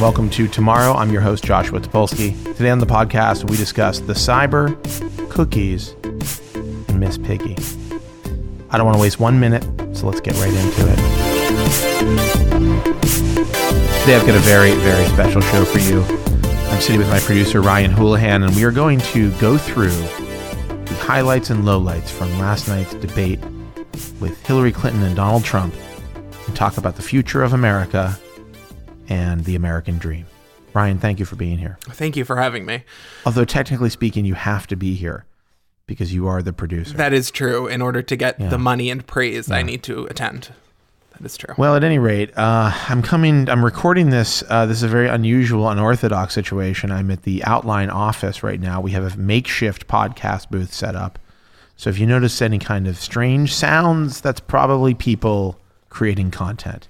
Welcome to Tomorrow. I'm your host, Joshua Topolsky. Today on the podcast, we discuss the cyber, cookies, and Miss Piggy. I don't want to waste one minute, so let's get right into it. Today, I've got a very, very special show for you. I'm sitting with my producer, Ryan Houlihan, and we are going to go through the highlights and lowlights from last night's debate with Hillary Clinton and Donald Trump and talk about the future of America and the American dream. Ryan, thank you for being here. Thank you for having me. Although technically speaking, you have to be here because you are the producer. That is true. In order to get the money and praise, I need to attend. That is true. well, at any rate, uh, I'm coming. I'm recording this. Uh, this is a very unusual, unorthodox situation. I'm at the Outline office right now. We have a makeshift podcast booth set up. So if you notice any kind of strange sounds, that's probably people creating content.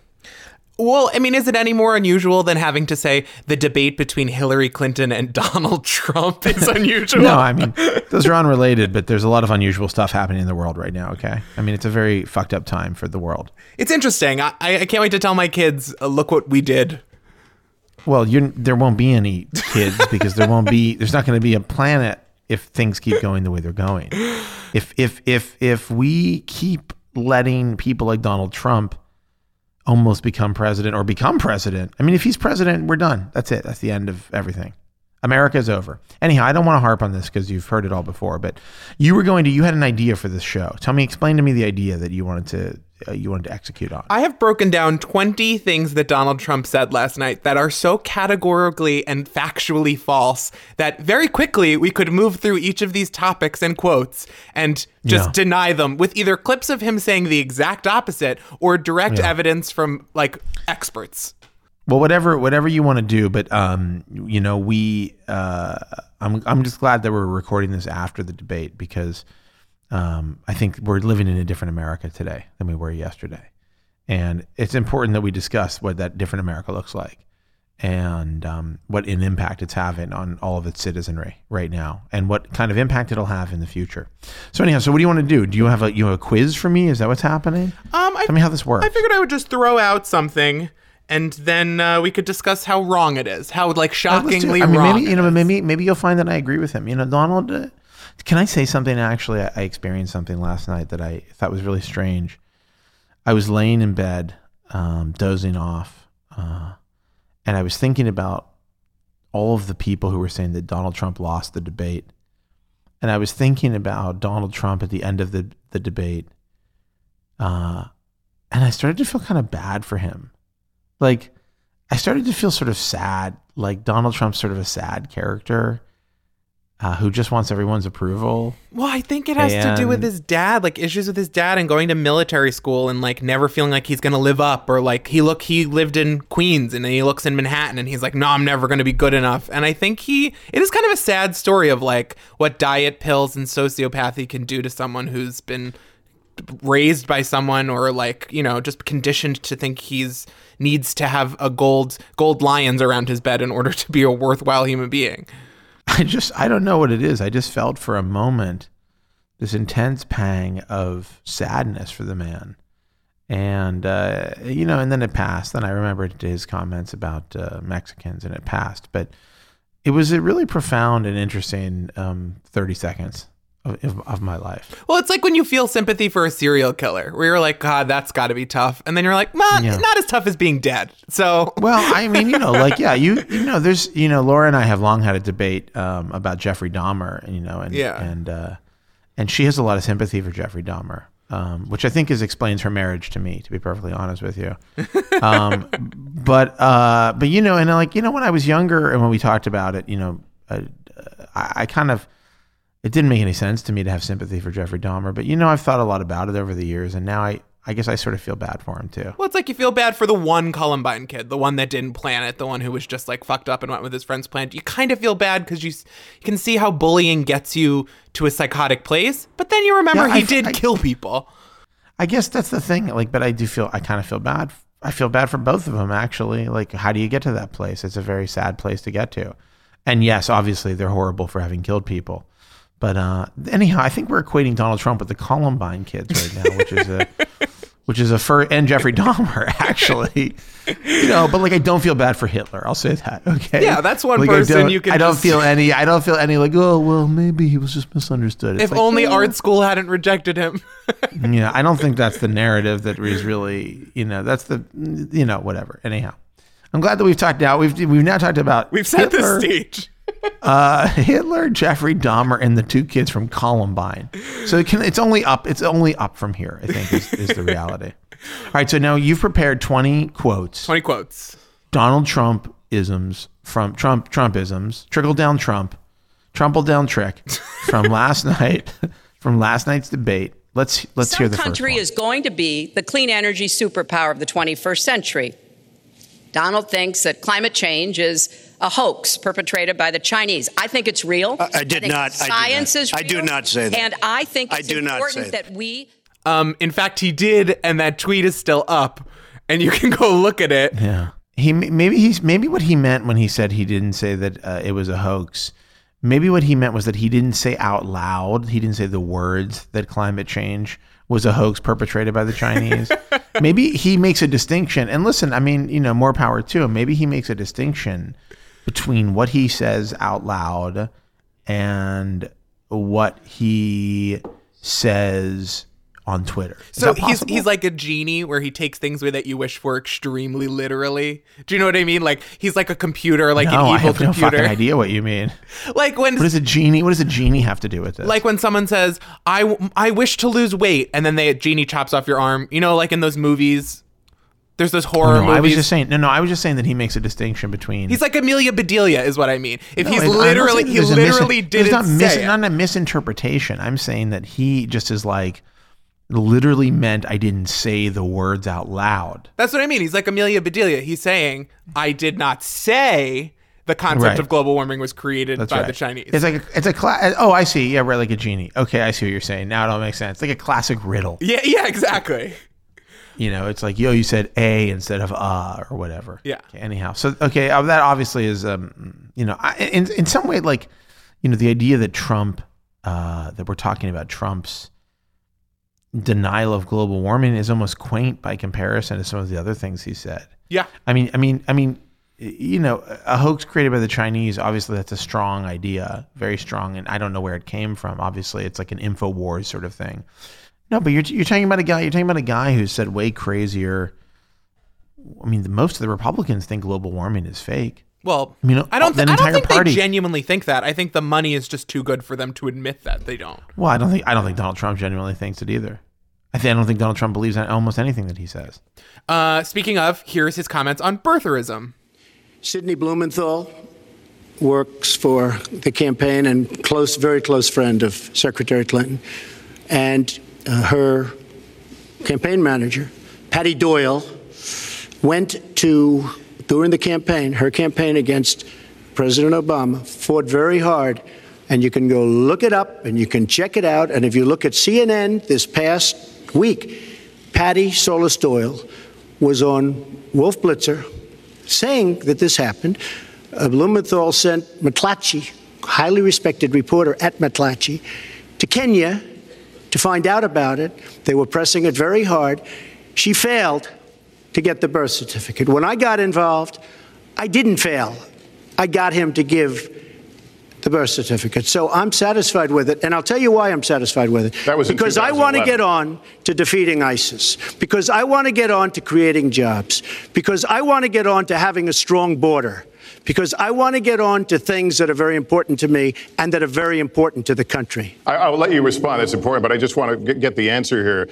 Well, I mean, is it any more unusual than having to say the debate between Hillary Clinton and Donald Trump is unusual? No, I mean those are unrelated, but there's a lot of unusual stuff happening in the world right now. Okay, I mean it's a very fucked up time for the world. It's interesting. I, I can't wait to tell my kids, uh, look what we did. Well, there won't be any kids because there won't be. There's not going to be a planet if things keep going the way they're going. If if if if we keep letting people like Donald Trump almost become president or become president, I mean, if he's president, we're done. That's it. That's the end of everything. America's over. Anyhow, I don't want to harp on this because you've heard it all before. But you were going to. You had an idea for this show. Tell me. Explain to me the idea that you wanted to. Uh, you wanted to execute on. I have broken down 20 things that Donald Trump said last night that are so categorically and factually false that very quickly we could move through each of these topics and quotes and just Yeah. deny them with either clips of him saying the exact opposite or direct Yeah. evidence from like experts. Well, whatever whatever you want to do, but um, you know, we uh, I'm I'm just glad that we're recording this after the debate because um, I think we're living in a different America today than we were yesterday, and it's important that we discuss what that different America looks like and um, what an impact it's having on all of its citizenry right now, and what kind of impact it'll have in the future. So anyhow, so what do you want to do? Do you have a you have a quiz for me? Is that what's happening? Um, I, Tell me how this works. I figured I would just throw out something and then uh, we could discuss how wrong it is. How like Let's shockingly I mean, wrong. maybe you know, maybe maybe you'll find that I agree with him. You know, Donald. Uh, can I say something? Actually, I, I experienced something last night that I thought was really strange. I was laying in bed, um, dozing off, uh, and I was thinking about all of the people who were saying that Donald Trump lost the debate, and I was thinking about Donald Trump at the end of the the debate, uh, and I started to feel kind of bad for him, like. I started to feel sort of sad, like Donald Trump's sort of a sad character uh, who just wants everyone's approval. Well, I think it has to do with his dad, like issues with his dad and going to military school and like never feeling like he's gonna live up or like he look he lived in Queens and then he looks in Manhattan and he's like, no, I'm never gonna be good enough. And I think he it is kind of a sad story of like what diet pills and sociopathy can do to someone who's been raised by someone or like you know just conditioned to think he's needs to have a gold gold lions around his bed in order to be a worthwhile human being. I just, I don't know what it is. I just felt for a moment this intense pang of sadness for the man. And, uh, you know, and then it passed. Then I remembered his comments about uh, Mexicans and it passed. But it was a really profound and interesting um, 30 seconds of, of, my life. Well, it's like when you feel sympathy for a serial killer, where you're like, God, that's got to be tough, and then you're like, Man, Yeah. not as tough as being dead. So, Well, I mean, you know, like yeah, you you know, there's you know, Laura and I have long had a debate um, about Jeffrey Dahmer, you know, and Yeah. and uh, and she has a lot of sympathy for Jeffrey Dahmer, um, which I think is explains her marriage to me, to be perfectly honest with you. Um, but uh, but you know, and like you know, when I was younger and when we talked about it, you know, uh, I, I kind of it didn't make any sense to me to have sympathy for Jeffrey Dahmer, but you know, I've thought a lot about it over the years, and now I I guess I sort of feel bad for him too. well, it's like you feel bad for the one Columbine kid, the one that didn't plan it, the one who was just like fucked up and went with his friend's plan. You kind of feel bad because you, you can see how bullying gets you to a psychotic place, but then you remember Yeah, he I- did I- kill people. I guess that's the thing. Like, but I do feel I kind of feel bad. I feel bad for both of them actually. Like, how do you get to that place? It's a very sad place to get to. And yes, obviously they're horrible for having killed people. But uh, anyhow, I think we're equating Donald Trump with the Columbine kids right now, which is a which is a fur and Jeffrey Dahmer actually. you know, but like I don't feel bad for Hitler. I'll say that. Okay. Yeah, that's one Like, person you can I don't just- feel any. I don't feel any like oh well maybe he was just misunderstood. It's If like, only art school hadn't rejected him. Yeah, I don't think that's the narrative that is really you know that's the you know whatever. Anyhow, I'm glad that we've talked now. We've we've now talked about We've set Hitler, the stage. Uh, Hitler, Jeffrey Dahmer, and the two kids from Columbine. So it can, it's only up. It's only up from here. I think is, is the reality. All right. So now you've prepared 20 quotes, 20 quotes. Donald Trump isms from Trump Trumpisms, trickle down Trump, trumple down trick from last night, from last night's debate. Let's let's hear Some the first country one. is going to be the clean energy superpower of the 21st century. Donald thinks that climate change is a hoax perpetrated by the Chinese. I think it's real. I- I did think not- I did Science not. is I do not say that. And I think I it's do not important say that. that. we Um, in fact, he did, and that tweet is still up, and you can go look at it. Yeah. He maybe he's maybe what he meant when he said he didn't say that uh, it was a hoax. Maybe what he meant was that he didn't say out loud. He didn't say the words that climate change was a hoax perpetrated by the Chinese. maybe he makes a distinction. And listen, I mean, you know, more power to him. Maybe he makes a distinction between what he says out loud and what he says on Twitter. Is So he's he's like a genie where he takes things that you wish for extremely literally. Do you know what I mean? Like he's like a computer, like no, an I evil have no fucking computer. idea what you mean. like when What does a genie? What does a genie have to do with this? like when someone says, "I I wish to lose weight," and then they genie chops off your arm. You know, like in those movies. There's those oh, horror no, movies. I was just saying. No, no, I was just saying that he makes a distinction between. He's like Amelia Bedelia, is what I mean. If No, he's I- I'm not literally, he a mis- literally didn't not mis- it. not a misinterpretation. I'm saying that he just is like literally meant I didn't say the words out loud. That's what I mean. He's like Amelia Bedelia. He's saying, I did not say the concept Right. of global warming was created That's by right. the Chinese. It's like a, it's a cla- oh I see yeah right like a genie. Okay, I see what you're saying. Now it all makes sense. Like a classic riddle. yeah, yeah, exactly. You know, it's like yo, you said a instead of uh or whatever. Yeah. Okay, anyhow, so okay, uh, that obviously is um you know I, in in some way like you know the idea that Trump uh that we're talking about Trump's denial of global warming is almost quaint by comparison to some of the other things he said. Yeah. I mean, I mean, I mean, you know, a hoax created by the Chinese. Obviously, that's a strong idea, very strong, and I don't know where it came from. Obviously, it's like an info wars sort of thing. No, but you're you're talking about a guy. You're talking about a guy who said way crazier. I mean, the, most of the Republicans think global warming is fake. Well, I mean, I don't, that thi- I don't entire think party- they genuinely think that. I think the money is just too good for them to admit that they don't. Well, I don't think I don't think Donald Trump genuinely thinks it either. I think I don't think Donald Trump believes in almost anything that he says. Uh, speaking of, here's his comments on birtherism. Sidney Blumenthal works for the campaign and close, very close friend of Secretary Clinton, and uh, her campaign manager, Patty Doyle, went to during the campaign, her campaign against President Obama, fought very hard. And you can go look it up and you can check it out. And if you look at CNN this past week, Patty Solis Doyle was on Wolf Blitzer saying that this happened. Uh, Blumenthal sent McClatchy, highly respected reporter at McClatchy, to Kenya to find out about it. They were pressing it very hard. She failed to get the birth certificate. When I got involved, I didn't fail. I got him to give the birth certificate. So I'm satisfied with it, and I'll tell you why I'm satisfied with it. That was because I want to get on to defeating ISIS, because I want to get on to creating jobs, because I want to get on to having a strong border, because I want to get on to things that are very important to me and that are very important to the country. I, I'll let you respond. That's important, but I just want to get, get the answer here.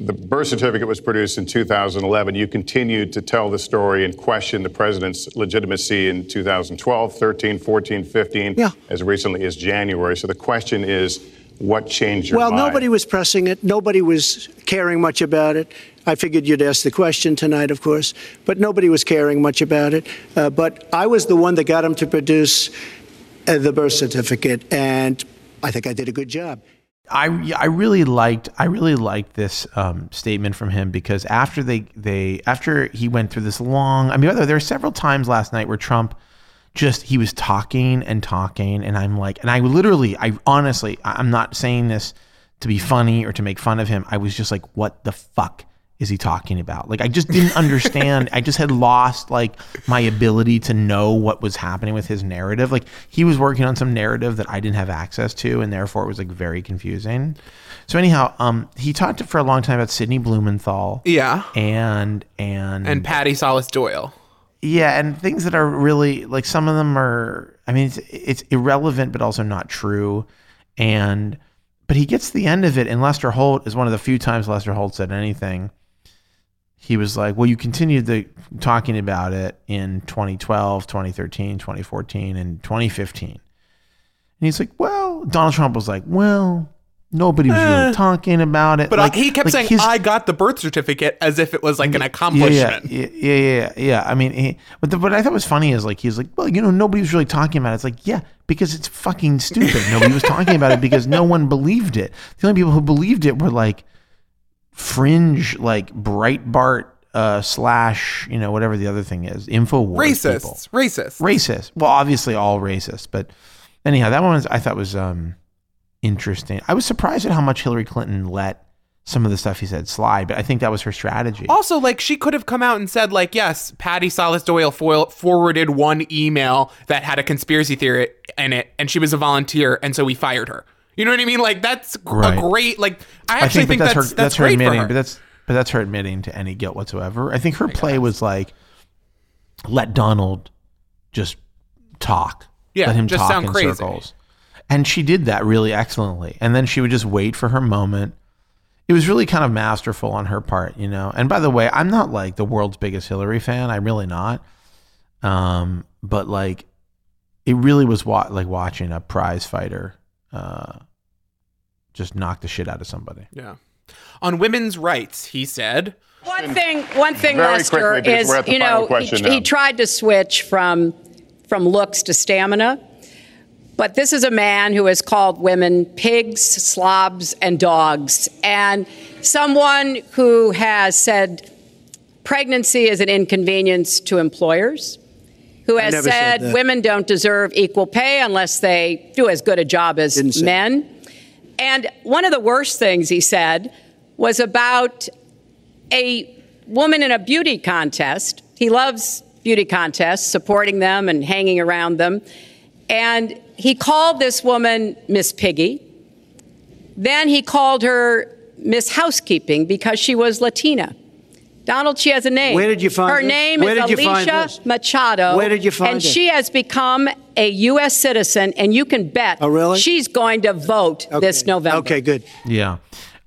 The birth certificate was produced in 2011. You continued to tell the story and question the president's legitimacy in 2012, 13, 14, 15, Yeah. as recently as January. So the question is, what changed your Well, mind? nobody was pressing it. Nobody was caring much about it. I figured you'd ask the question tonight, of course, but nobody was caring much about it. Uh, but I was the one that got him to produce uh, the birth certificate, and I think I did a good job. I, I really liked I really liked this um, statement from him because after they they after he went through this long I mean there were several times last night where Trump just he was talking and talking and I'm like and I literally I honestly I'm not saying this to be funny or to make fun of him I was just like what the fuck is he talking about? Like I just didn't understand. I just had lost like my ability to know what was happening with his narrative. Like he was working on some narrative that I didn't have access to, and therefore it was like very confusing. So anyhow, um, he talked for a long time about Sidney Blumenthal. Yeah. And and And Patty Solis Doyle. yeah, and things that are really like some of them are. I mean, it's it's irrelevant, but also not true. And but he gets the end of it, and Lester Holt is one of the few times Lester Holt said anything. He was like, "Well, you continued the talking about it in 2012, 2013, 2014, and 2015." And he's like, "Well," Donald Trump was like, "Well." Nobody was really talking about it. Eh. But like, he kept like saying, his- I got the birth certificate as if it was like an accomplishment. Yeah, yeah, yeah, yeah, yeah. I mean, he, but the, what I thought was funny is like he's like, well, you know, nobody was really talking about it. It's like, yeah, because it's fucking stupid. nobody was talking about it because no one believed it. The only people who believed it were like fringe, like Breitbart uh, slash, you know, whatever the other thing is, Infowars people. Racists. Racists. Racist. Well, obviously all racist, but anyhow, that one was, I thought was um, interesting. I was surprised at how much Hillary Clinton let some of the stuff he said slide, but I think that was her strategy. Also, like she could have come out and said, like, yes, Patty Solis Doyle foil- forwarded one email that had a conspiracy theory in it, and she was a volunteer, and so we fired her. You know what I mean? Like that's Right. a great. Like I I actually think, think, that's, that's her. that's, her great admitting, for her. but that's but that's her admitting to any guilt whatsoever. I think her play was like, let Donald just talk. Yeah, let him just talk sound in crazy. circles, and she did that really excellently. And then she would just wait for her moment. It was really kind of masterful on her part, you know. And by the way, I'm not like the world's biggest Hillary fan. I'm really not. Um, but like, it really was wa- like watching a prize fighter, uh, just knock the shit out of somebody. yeah. On women's rights, he said, One thing, one thing, Very Lester, quickly, is we're at the you know he, he tried to switch from from looks to stamina, but this is a man who has called women pigs, slobs, and dogs, and someone who has said pregnancy is an inconvenience to employers. Who has said said, women don't deserve equal pay unless they do as good a job as Didn't men. And one of the worst things he said was about a woman in a beauty contest. He loves beauty contests, supporting them and hanging around them. And he called this woman Miss Piggy. Then he called her Miss Housekeeping because she was Latina. Donald, she has a name. Where did you find her this? name Where is did you find Alicia this? Machado. Where did you find And this? she has become a U.S. citizen, and you can bet Oh, really? she's going to vote this November. Okay, good. Yeah.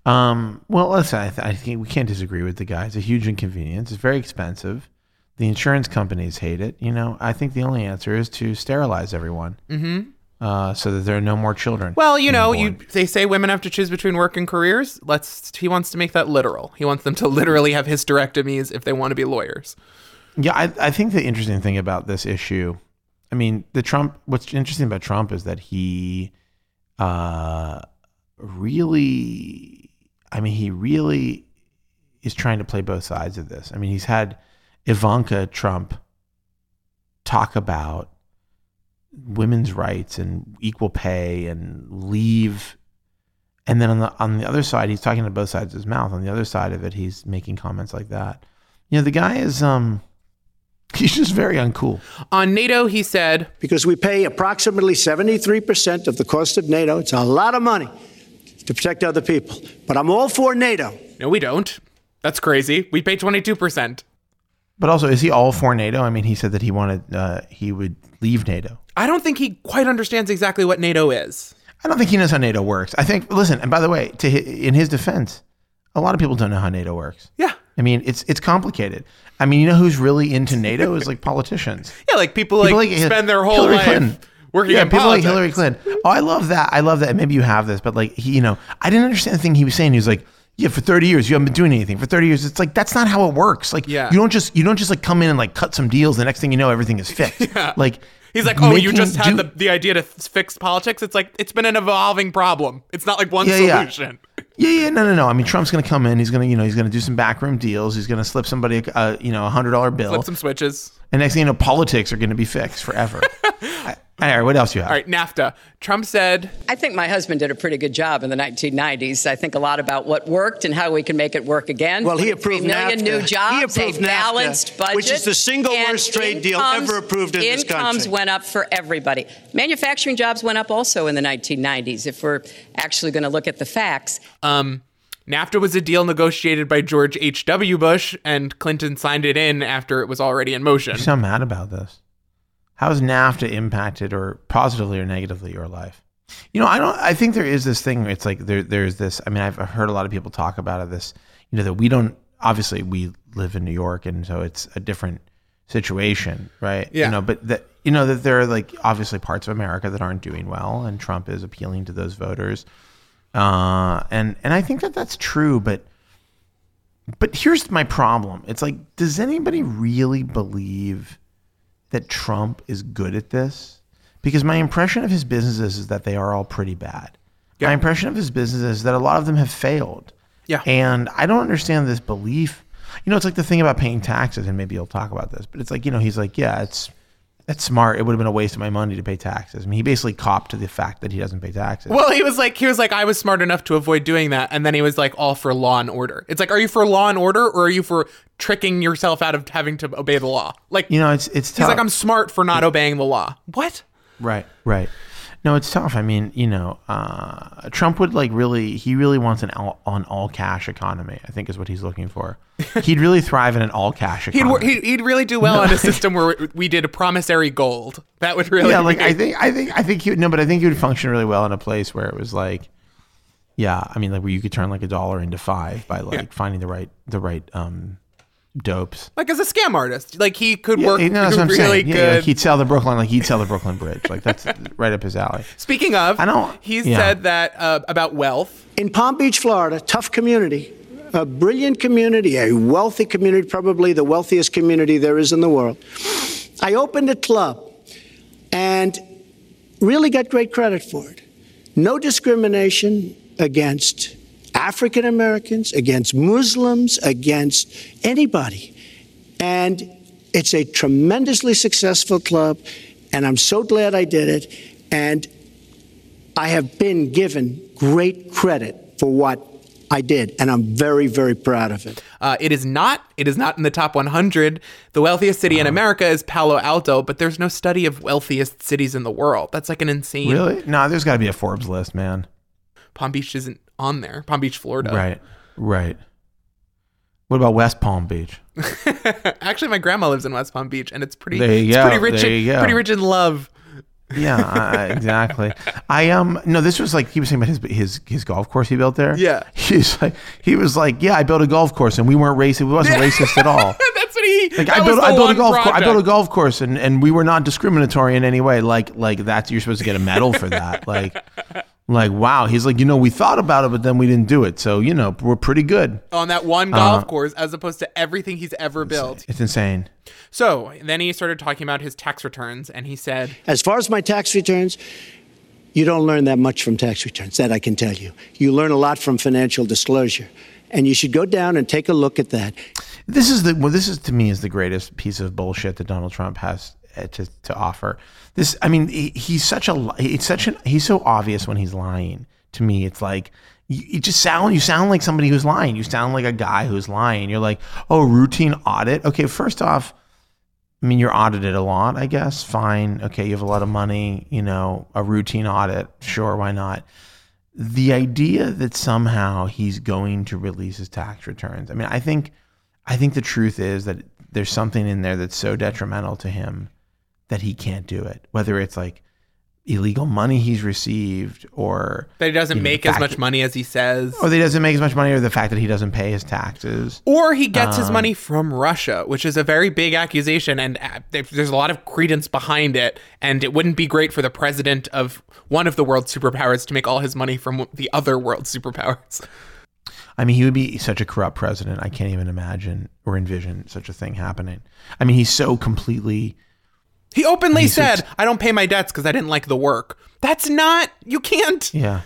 Um, well, listen, I, th- I think we can't disagree with the guy. It's a huge inconvenience. It's very expensive. The insurance companies hate it. You know, I think the only answer is to sterilize everyone, mm-hmm. Uh, so that there are no more children. "Well, you know, you they say women have to choose between work and careers. Let's." He wants to make that literal. He wants them to literally have hysterectomies if they want to be lawyers. Yeah, I, I think the interesting thing about this issue, I mean, the Trump. What's interesting about Trump is that he, uh, really, I mean, he really is trying to play both sides of this. I mean, he's had Ivanka Trump talk about women's rights and equal pay and leave. And then on the on the other side, he's talking to both sides of his mouth. On the other side of it, he's making comments like that. You know, the guy is um he's just very uncool. On NATO, he said, Because we pay approximately 73% of the cost of NATO. It's a lot of money to protect other people. But I'm all for NATO. "No, we don't. That's crazy. We pay twenty two percent." But also, is he all for NATO? I mean, he said that he wanted uh, he would leave NATO. I don't think he quite understands exactly what NATO is. I don't think he knows how NATO works. I think. Listen, and by the way, to hi- in his defense, a lot of people don't know how NATO works. Yeah. I mean, it's it's complicated. I mean, you know who's really into NATO is like politicians. Yeah, like people like, People like spend their whole Hillary life Clinton. working yeah, people politics. like Hillary Clinton. Oh, I love that. I love that. Maybe you have this, but like he, you know, I didn't understand the thing he was saying. He was like, "Yeah, for thirty years you haven't been doing anything. For thirty years, it's like that's not how it works. Like, Yeah. you don't just you don't just like come in and like cut some deals. The next thing you know, everything is fixed. Like He's like, oh, you just had do- the, the idea to fix politics. It's like it's been an evolving problem. It's not like one Yeah, yeah. solution. Yeah, yeah, no, no, no. I mean, Trump's going to come in. He's going to, you know, he's going to do some backroom deals. He's going to slip somebody, a, uh, you know, a hundred dollar bill. Flip some switches. And next thing you know, politics are going to be fixed forever. I, All right, what else you have? All right, NAFTA. Trump said I think my husband did a pretty good job in the 1990s. I think a lot about what worked and how we can make it work again. Well, he approved million NAFTA. new He approved a NAFTA, balanced budget, which is the single worst trade deal ever approved in this country. Incomes went up for everybody. Manufacturing jobs went up also in the 1990s. If we're actually going to look at the facts, um, NAFTA was a deal negotiated by George H.W. Bush, and Clinton signed it in after it was already in motion. You sound mad about this. How has NAFTA impacted or positively or negatively your life? You know, I don't. I think there is this thing. It's like there, there's this. I mean, I've heard a lot of people talk about it. This, you know, that we don't. Obviously, we live in New York, and so it's a different situation, right? Yeah. You know, but that you know that there are like obviously parts of America that aren't doing well, and Trump is appealing to those voters. Uh, and and I think that that's true, but but here's my problem. It's like, does anybody really believe that Trump is good at this? Because my impression of his businesses is that they are all pretty bad. My impression of his businesses is that a lot of them have failed. Yeah. And I don't understand this belief. You know, it's like the thing about paying taxes, and maybe you'll talk about this, but it's like, you know, he's like, yeah, it's that's smart. It would have been a waste of my money to pay taxes. I mean, he basically copped to the fact that he doesn't pay taxes. Well, he was like, he was like, I was smart enough to avoid doing that, and then he was like, all for law and order. It's like, are you for law and order, or are you for tricking yourself out of having to obey the law? Like, you know, it's it's he's like, I'm smart for not obeying the law. What? Right, right. No, it's tough. I mean, you know, uh, Trump would like really, he really wants an all, an all cash economy. I think is what he's looking for. He'd really thrive in an all cash economy. he'd he'd really do well on a system where we did a promissory gold. That would really yeah, like I think, I think, I think he would no, but I think he would function really well in a place where it was like, yeah, I mean, like where you could turn like a dollar into five by like finding the right, the right um, dopes. like as a scam artist, like he could Yeah, work you know, that's what I'm really saying. Yeah, good. like he'd sell the Brooklyn, like he'd sell the Brooklyn Bridge. Like that's right up his alley. Speaking of, I don't- He yeah. said that uh, about wealth. In Palm Beach, Florida, tough community, a brilliant community, a wealthy community, probably the wealthiest community there is in the world. I opened a club and really got great credit for it. No discrimination against African Americans, against Muslims, against anybody. And it's a tremendously successful club, and I'm so glad I did it. And I have been given great credit for what I did, and I'm very, very proud of it. Uh, it is not. It is not in the top 100. The wealthiest city in America is Palo Alto, but there's no study of wealthiest cities in the world. That's like an insane. Really? No, there's got to be a Forbes list, man. Palm Beach isn't on there. Palm Beach, Florida. Right, right. What about West Palm Beach? Actually, my grandma lives in West Palm Beach, and it's pretty. There you it's go, pretty rich. there in, you go. Pretty rich in love. Yeah, I- exactly. I um no, this was like he was saying about his his his golf course he built there. Yeah. he's like he was like, yeah, I built a golf course and we weren't racist. We wasn't racist at all. That's. Like that I was built, the I built a golf course. I built a golf course, and, and we were not discriminatory in any way. Like like that's you're supposed to get a medal for that. Like like wow. He's like you know we thought about it, but then we didn't do it. So you know we're pretty good. on that one golf uh, course, as opposed to everything he's ever built. It's insane. So then he started talking about his tax returns, and he said, As far as my tax returns, you don't learn that much from tax returns, that I can tell you. You learn a lot from financial disclosure. And you should go down and take a look at that. This is the well. This is to me is the greatest piece of bullshit that Donald Trump has uh, to to offer. This, I mean, he, he's such a it's such an he's so obvious when he's lying. To me, it's like you, you just sound you sound like somebody who's lying. You sound like a guy who's lying. You're like, oh, routine audit. Okay, first off, I mean, you're audited a lot, I guess. Fine. Okay, you have a lot of money. You know, a routine audit. Sure, why not? The idea that somehow he's going to release his tax returns. I mean, I think, I think the truth is that there's something in there that's so detrimental to him that he can't do it. Whether it's like illegal money he's received, or that he doesn't you know, make as much that- money as he says. or that he doesn't make as much money, or the fact that he doesn't pay his taxes. Or he gets Um, his money from Russia, which is a very big accusation, and uh, there's a lot of credence behind it. And it wouldn't be great for the president of one of the world's superpowers to make all his money from the other world's superpowers. I mean, he would be such a corrupt president. I can't even imagine or envision such a thing happening. I mean, he's so completely. He openly He's said, such- "I don't pay my debts because I didn't like the work." That's not. You can't. Yeah,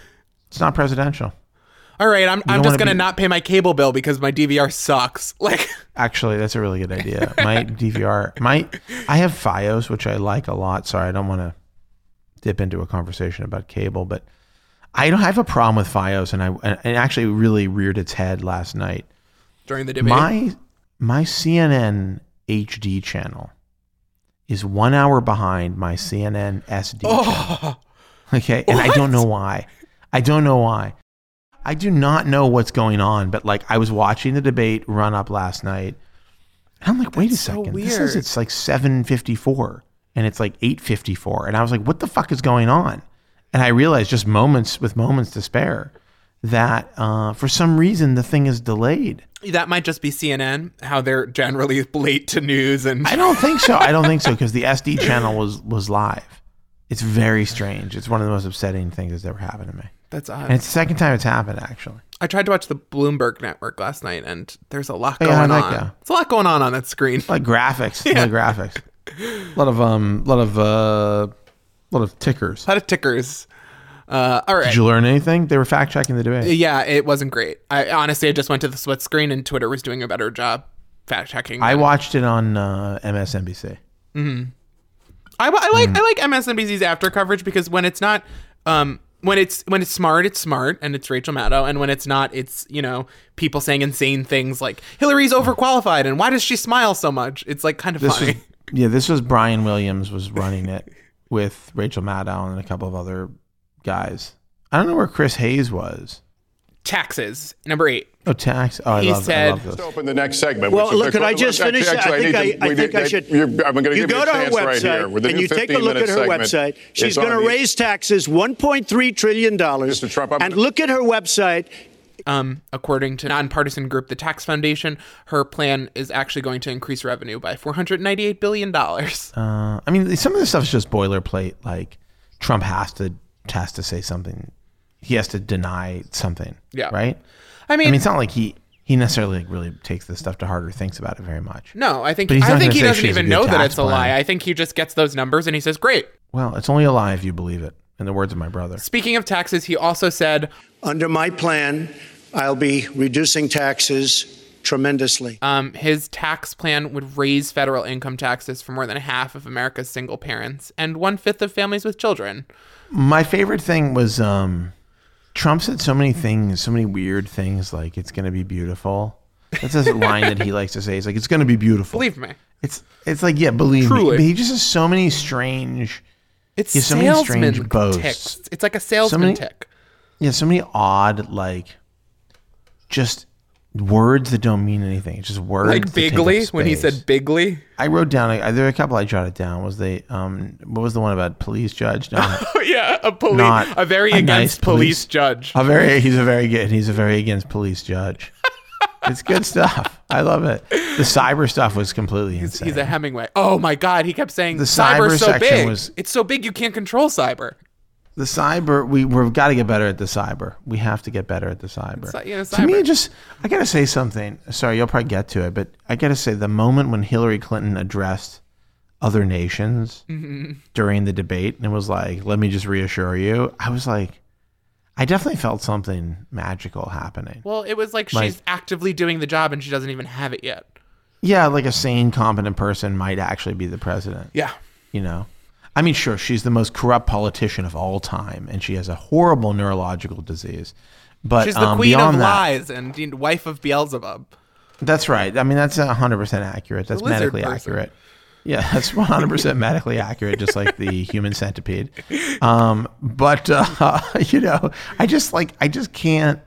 it's not presidential. All right, I'm, I'm just gonna be- not pay my cable bill because my DVR sucks. Like, Actually, that's a really good idea. My DVR, my I have FiOS, which I like a lot. Sorry, I don't want to dip into a conversation about cable, but I don't have a problem with FiOS, and I and actually really reared its head last night. during the debate. My my CNN HD channel is one hour behind my CNN SD oh. channel. Okay, and I don't know why. I don't know why. I do not know what's going on, but like I was watching the debate run up last night, and I'm like, wait a That's so second. This says weird. it's like 7:54, and it's like 8:54, and I was like, what the fuck is going on? And I realized just moments with moments to spare that uh, for some reason the thing is delayed. that might just be CNN, how they're generally late to news and I don't think so. I don't think so because the SD channel was was live. It's very strange. It's one of the most upsetting things that's ever happened to me. that's odd. And it's the second time it's happened, actually. I tried to watch the Bloomberg network last night and there's a lot going yeah, that on. go? There's a lot going on on that screen. A lot of graphics. A lot of graphics. A lot of um, lot of uh, lot of tickers. A lot of tickers. Uh, all right. Did you learn anything? They were fact checking the debate. Yeah, it wasn't great. I honestly I just went to the split screen and Twitter was doing a better job fact checking. I watched it on uh, MSNBC. I, I like Hmm. I like MSNBC's after coverage because when it's not um when it's when it's smart it's smart and it's Rachel Maddow and when it's not it's you know people saying insane things like Hillary's overqualified and why does she smile so much it's like kind of This funny was yeah. This was Brian Williams was running it with Rachel Maddow and a couple of other guys. I don't know where Chris Hayes was. taxes number eight Oh, tax. Oh, I He love, I love this. Let's open the next segment. Well, look, could I just actually- finish? actually, I think need I, to- I think need- I should. you're- I'm going to you give go you a to her chance right here. website and you take a look at her segment, website. She's going to raise taxes 1.3 trillion dollars. Mr. Trump, I'm and gonna- look at her website. Um according to nonpartisan group the Tax Foundation her plan is actually going to increase revenue by 498 billion dollars Uh, I mean, some of this stuff is just boilerplate. Like Trump has to has to say something. He has to deny something. Yeah. Right. I mean, I mean, it's not like he he necessarily like really takes this stuff to heart or thinks about it very much. no I think I think he doesn't she has a even know that tax it's a lie I think he just gets those numbers and he says great Well, it's only a lie if you believe it. In the words of my brother. Speaking of taxes, he also said Under my plan, I'll be reducing taxes tremendously. um, his tax plan would raise federal income taxes for more than half of America's single parents and one fifth of families with children. My favorite thing was um, Trump said so many things, so many weird things, like it's going to be beautiful. That's a line that he likes to say. It's like it's going to be beautiful. Believe me, It's it's like yeah, believe Truly. me. But he just has so many strange, it's He has so many salesman strange boasts. ticks. It's like a salesman many- tick. yeah, so many odd like, just words that don't mean anything. It's just words Like that take up bigly when he said bigly. I wrote down. I, there were a couple I jotted down. Was they um what was the one about police judge? No, Oh yeah, a police, a very a against nice police, police- judge. a very he's a very good he's a very against police judge. it's good stuff. I love it. The cyber stuff was completely insane. He's a Hemingway. Oh my God, he kept saying The cyber's cyber so section big. was- It's so big you can't control cyber. The cyber we we've got to get better at the cyber. We have to get better at the cyber. Cy- yeah, To me, just I gotta say something. Sorry, you'll probably get to it, but I gotta say the moment when Hillary Clinton addressed other nations Mm-hmm. during the debate and was like, "Let me just reassure you," I was like, I definitely felt something magical happening. Well, it was like, Like- she's actively doing the job and she doesn't even have it yet. Yeah, like a sane, competent person might actually be the president. Yeah. You know, I mean, sure, she's the most corrupt politician of all time, and she has a horrible neurological disease. But She's the um, queen of that, lies and the wife of Beelzebub. That's right. I mean, that's hundred percent accurate. That's medically person. accurate. Yeah, that's one hundred percent medically accurate, just like the human centipede. Um, but uh, you know, I just like I just can't.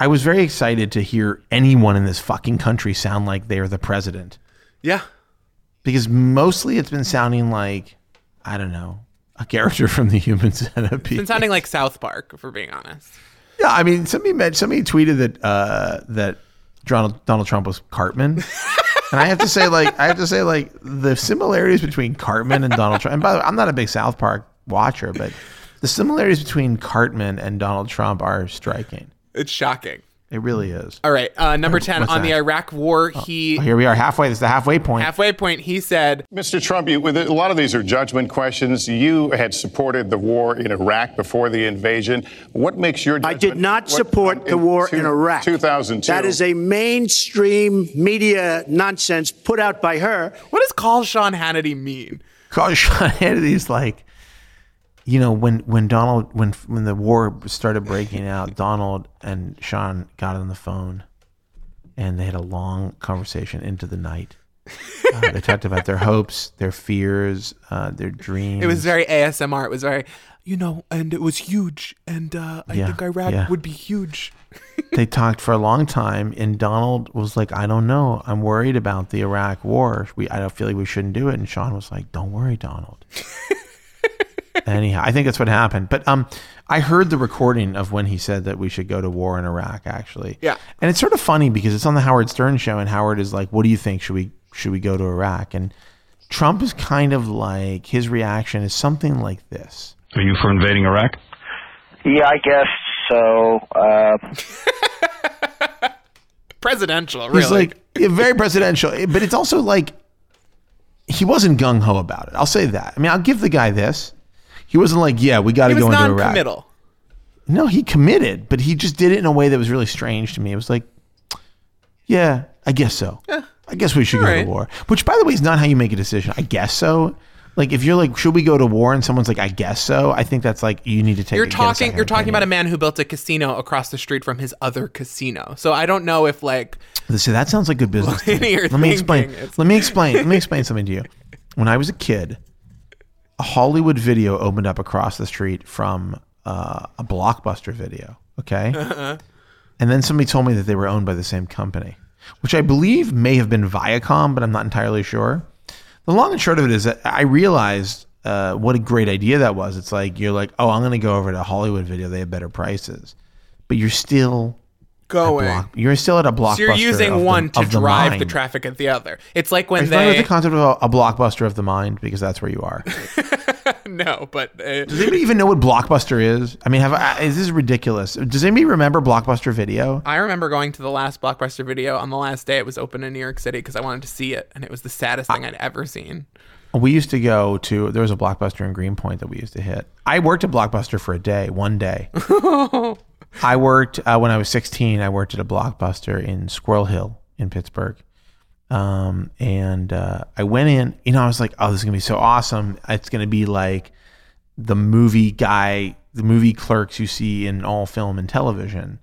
I was very excited to hear anyone in this fucking country sound like they're the president Yeah. because mostly it's been sounding like I don't know a character from the Human Centipede. Been sounding like South Park, if we're being honest. Yeah, I mean, somebody meant, somebody tweeted that uh, that Donald Donald Trump was Cartman, and I have to say, like, I have to say, like, the similarities between Cartman and Donald Trump. And by the way, I'm not a big South Park watcher, but the similarities between Cartman and Donald Trump are striking. It's shocking. It really is. All right. Uh, number 10, What's on the? Iraq war, he, Here we are, halfway. This is the halfway point. halfway point, he said, Mr. Trump, you, with a lot of these are judgment questions. You had supported the war in Iraq before the invasion. What makes your I did not what- support the war two- in Iraq. 2002. That is a mainstream media nonsense put out by her. what does call Sean Hannity mean? Call Sean Hannity's like, you know, when when Donald when when the war started breaking out, Donald and Sean got on the phone, and they had a long conversation into the night. Uh, they talked about their hopes, their fears, uh, their dreams. It was very ASMR. It was very, you know, and it was huge. And uh, I Yeah, think Iraq yeah. would be huge. they talked for a long time, and Donald was like, "I don't know. I'm worried about the Iraq War. We, I don't feel like we shouldn't do it." And Sean was like, "Don't worry, Donald." Anyhow, I think that's what happened. But um, I heard the recording of when he said that we should go to war in Iraq. Actually, Yeah. and it's sort of funny because it's on the Howard Stern show, and Howard is like, "What do you think? Should we should we go to Iraq?" And Trump is kind of like his reaction is something like this. Are you for invading Iraq? Yeah, I guess so. Uh, Presidential, really. He's like yeah, very presidential, but it's also like he wasn't gung ho about it. I'll say that. I mean, I'll give the guy this. He wasn't like, yeah, we got to go was into Iraq. No, he committed, but he just did it in a way that was really strange to me. It was like, yeah, I guess so. Yeah. I guess we should go alright. to war. Which, by the way, is not how you make a decision. I guess so. Like, if you're like, should we go to war, and someone's like, I guess so. I think that's like you need to take. You're talking. You're talking about a man who built a casino across the street from his other casino. So I don't know if like So that sounds like good business. me. Let me explain. Let me explain. Let me explain something to you. When I was a kid, a Hollywood video opened up across the street from uh, a blockbuster video. Okay, Uh-huh. and then somebody told me that they were owned by the same company, which I believe may have been Viacom, but I'm not entirely sure. The long and short of it is that I realized uh, what a great idea that was. It's like you're like, oh, I'm going to go over to Hollywood Video; they have better prices, but you're still going. block. You're still at a blockbuster. So you're using of the- one to of the drive the traffic at the other. It's like Are when you familiar with they the concept of a, a blockbuster of the mind? Because that's where you are. no, but uh, Does anybody even know what blockbuster is? I mean, have I, is this ridiculous? Does anybody remember blockbuster video? I remember going to the last blockbuster video on the last day it was open in New York City because I wanted to see it, and it was the saddest thing I'd ever seen. We used to go to. There was a blockbuster in Greenpoint that we used to hit. I worked at Blockbuster for a day, one day. I worked uh, when I was 16. I worked at a blockbuster in Squirrel Hill in Pittsburgh. Um, and uh, I went in, you know, I was like, oh, this is gonna be so awesome. It's gonna be like the movie guy, the movie clerks you see in all film and television.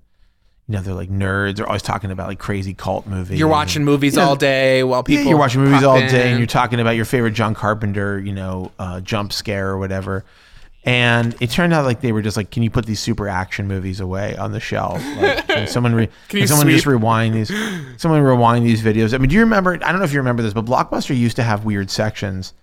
You know, they're like nerds. They're always talking about like crazy cult movies. You're watching and- movies you know, all day while people yeah, you're watching movies all in. day, and you're talking about your favorite John Carpenter, you know, uh, jump scare or whatever. And it turned out like they were just like, "Can you put these super action movies away on the shelf? Like, can someone, re- can you someone just rewind these? Someone rewind these videos? I mean, do you remember? I don't know if you remember this, but Blockbuster used to have weird sections.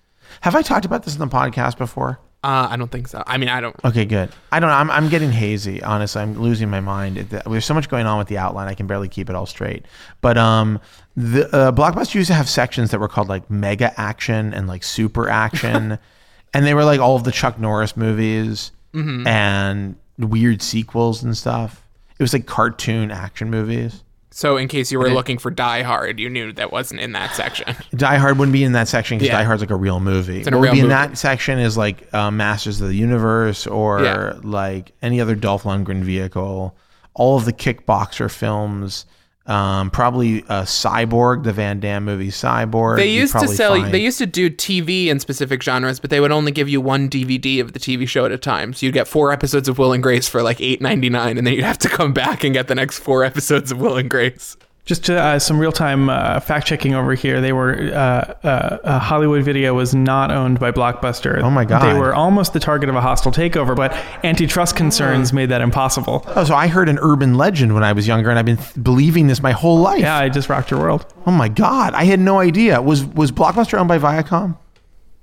Have I talked about this in the podcast before? Uh, I don't think so. I mean, I don't. Okay, good. I don't know. I'm, I'm getting hazy. Honestly, I'm losing my mind. There's so much going on with the outline. I can barely keep it all straight. But um, the uh, Blockbuster used to have sections that were called like Mega Action and like Super Action, and they were like all of the Chuck Norris movies and weird sequels and stuff. It was like cartoon action movies. So, in case you were looking for Die Hard, you knew that wasn't in that section. Die Hard wouldn't be in that section because Yeah. Die Hard's like a real movie. a what would be in that section is like uh, Masters of the Universe or Yeah. like any other Dolph Lundgren vehicle. All of the kickboxer films, um, probably uh, Cyborg, the Van Damme movie Cyborg. They used to sell. find- They used to do TV in specific genres, but they would only give you one DVD of the TV show at a time. So you'd get four episodes of Will and Grace for like eight ninety nine, and then you'd have to come back and get the next four episodes of Will and Grace. Just uh, some real time uh, fact checking over here. They were uh, uh, uh, Hollywood Video was not owned by Blockbuster. Oh my God. They were almost the target of a hostile takeover, but antitrust concerns made that impossible. Oh, so I heard an urban legend when I was younger, and I've been th- believing this my whole life. Yeah, I just rocked your world. Oh my God, I had no idea. Was was Blockbuster owned by Viacom?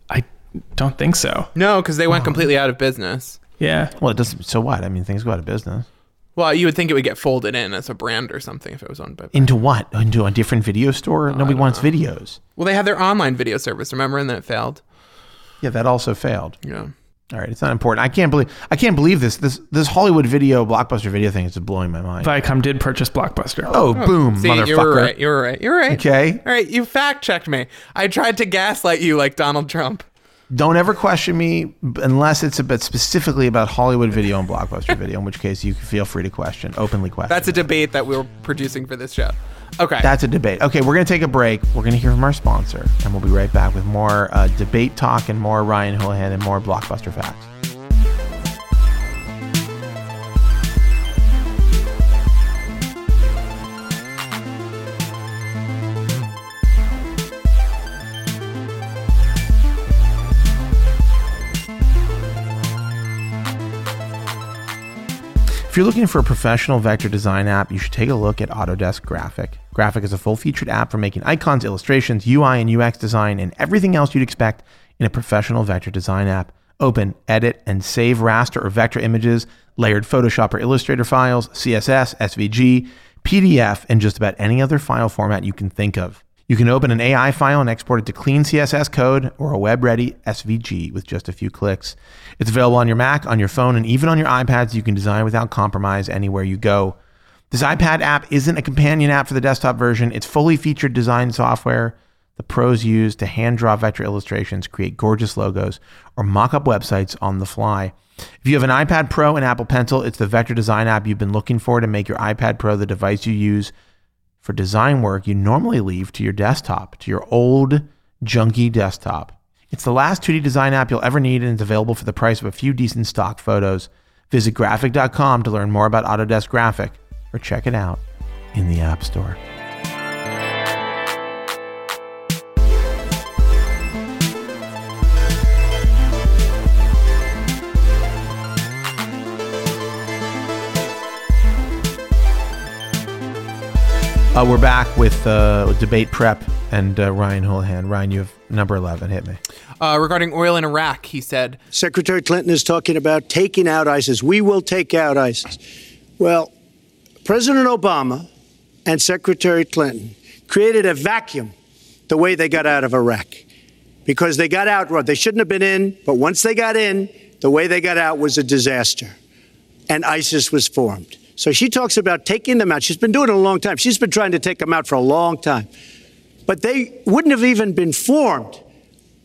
I don't think so. No, because they went completely out of business. Yeah. Well, it doesn't. So what? I mean, things go out of business. Well, you would think it would get folded in as a brand or something if it was owned by. Into what? Into a different video store? Nobody wants videos. Well, they had their online video service, remember, and then it failed. Yeah, that also failed. Yeah. All right, it's not important. I can't believe I can't believe this. This this Hollywood video blockbuster video thing is just blowing my mind. Viacom did purchase Blockbuster. Oh, oh, boom, See, motherfucker! you were right. You were right. You were right. Okay. All right. You fact checked me. I tried to gaslight you like Donald Trump. Don't ever question me unless it's about specifically about Hollywood video and blockbuster video. In which case, you can feel free to question, openly question. That's a debate that we are producing for this show. Okay. That's a debate. Okay, we're gonna take a break. We're gonna hear from our sponsor, and we'll be right back with more uh, debate talk and more Ryan Houlihan and more blockbuster facts. If you're looking for a professional vector design app, you should take a look at Autodesk Graphic. Graphic is a full featured app for making icons, illustrations, UI and UX design, and everything else you'd expect in a professional vector design app. Open, edit, and save raster or vector images, layered Photoshop or Illustrator files, CSS, SVG, PDF, and just about any other file format you can think of. You can open an AI file and export it to clean CSS code or a web ready SVG with just a few clicks. It's available on your Mac, on your phone, and even on your iPads. You can design without compromise anywhere you go. This iPad app isn't a companion app for the desktop version, it's fully featured design software the pros use to hand draw vector illustrations, create gorgeous logos, or mock up websites on the fly. If you have an iPad Pro and Apple Pencil, it's the vector design app you've been looking for to make your iPad Pro the device you use for design work you normally leave to your desktop, to your old junky desktop. It's the last 2D design app you'll ever need and it's available for the price of a few decent stock photos. Visit graphic.com to learn more about Autodesk Graphic or check it out in the App Store. Uh, we're back with uh, debate prep and uh, Ryan Houlihan. Ryan, you have number 11. Hit me. Uh, regarding oil in Iraq, he said Secretary Clinton is talking about taking out ISIS. We will take out ISIS. Well, President Obama and Secretary Clinton created a vacuum the way they got out of Iraq because they got out, well, they shouldn't have been in, but once they got in, the way they got out was a disaster. And ISIS was formed. So she talks about taking them out. She's been doing it a long time. She's been trying to take them out for a long time. But they wouldn't have even been formed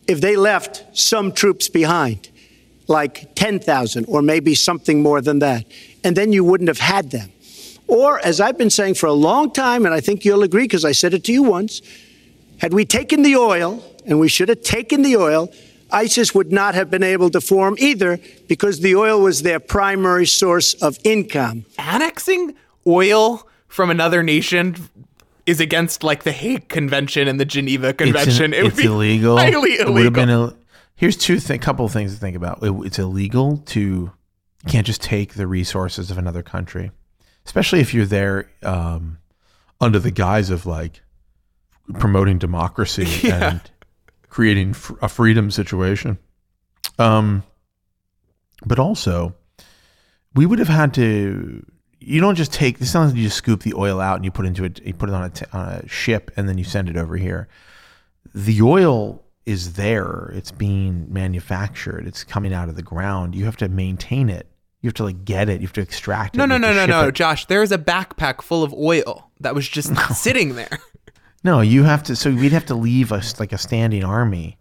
if they left some troops behind, like 10,000 or maybe something more than that. And then you wouldn't have had them. Or, as I've been saying for a long time, and I think you'll agree because I said it to you once, had we taken the oil, and we should have taken the oil, ISIS would not have been able to form either because the oil was their primary source of income. annexing oil from another nation is against like the Hague Convention and the Geneva Convention. It's, it would it's be illegal. Highly It would have been. illegal. Ill- Here's two th- couple of things to think about. It- it's illegal to you can't just take the resources of another country, especially if you're there um, under the guise of like promoting democracy Yeah. and creating a freedom situation. Um, but also, we would have had to. You don't just take. This sounds like you just scoop the oil out and you put into it. You put it on a, t- on a ship and then you send it over here. The oil is there. It's being manufactured. It's coming out of the ground. You have to maintain it. You have to like get it. You have to extract it. No, no, no, no, no, it. Josh. There is a backpack full of oil that was just sitting there. No, you have to. So we'd have to leave us like a standing army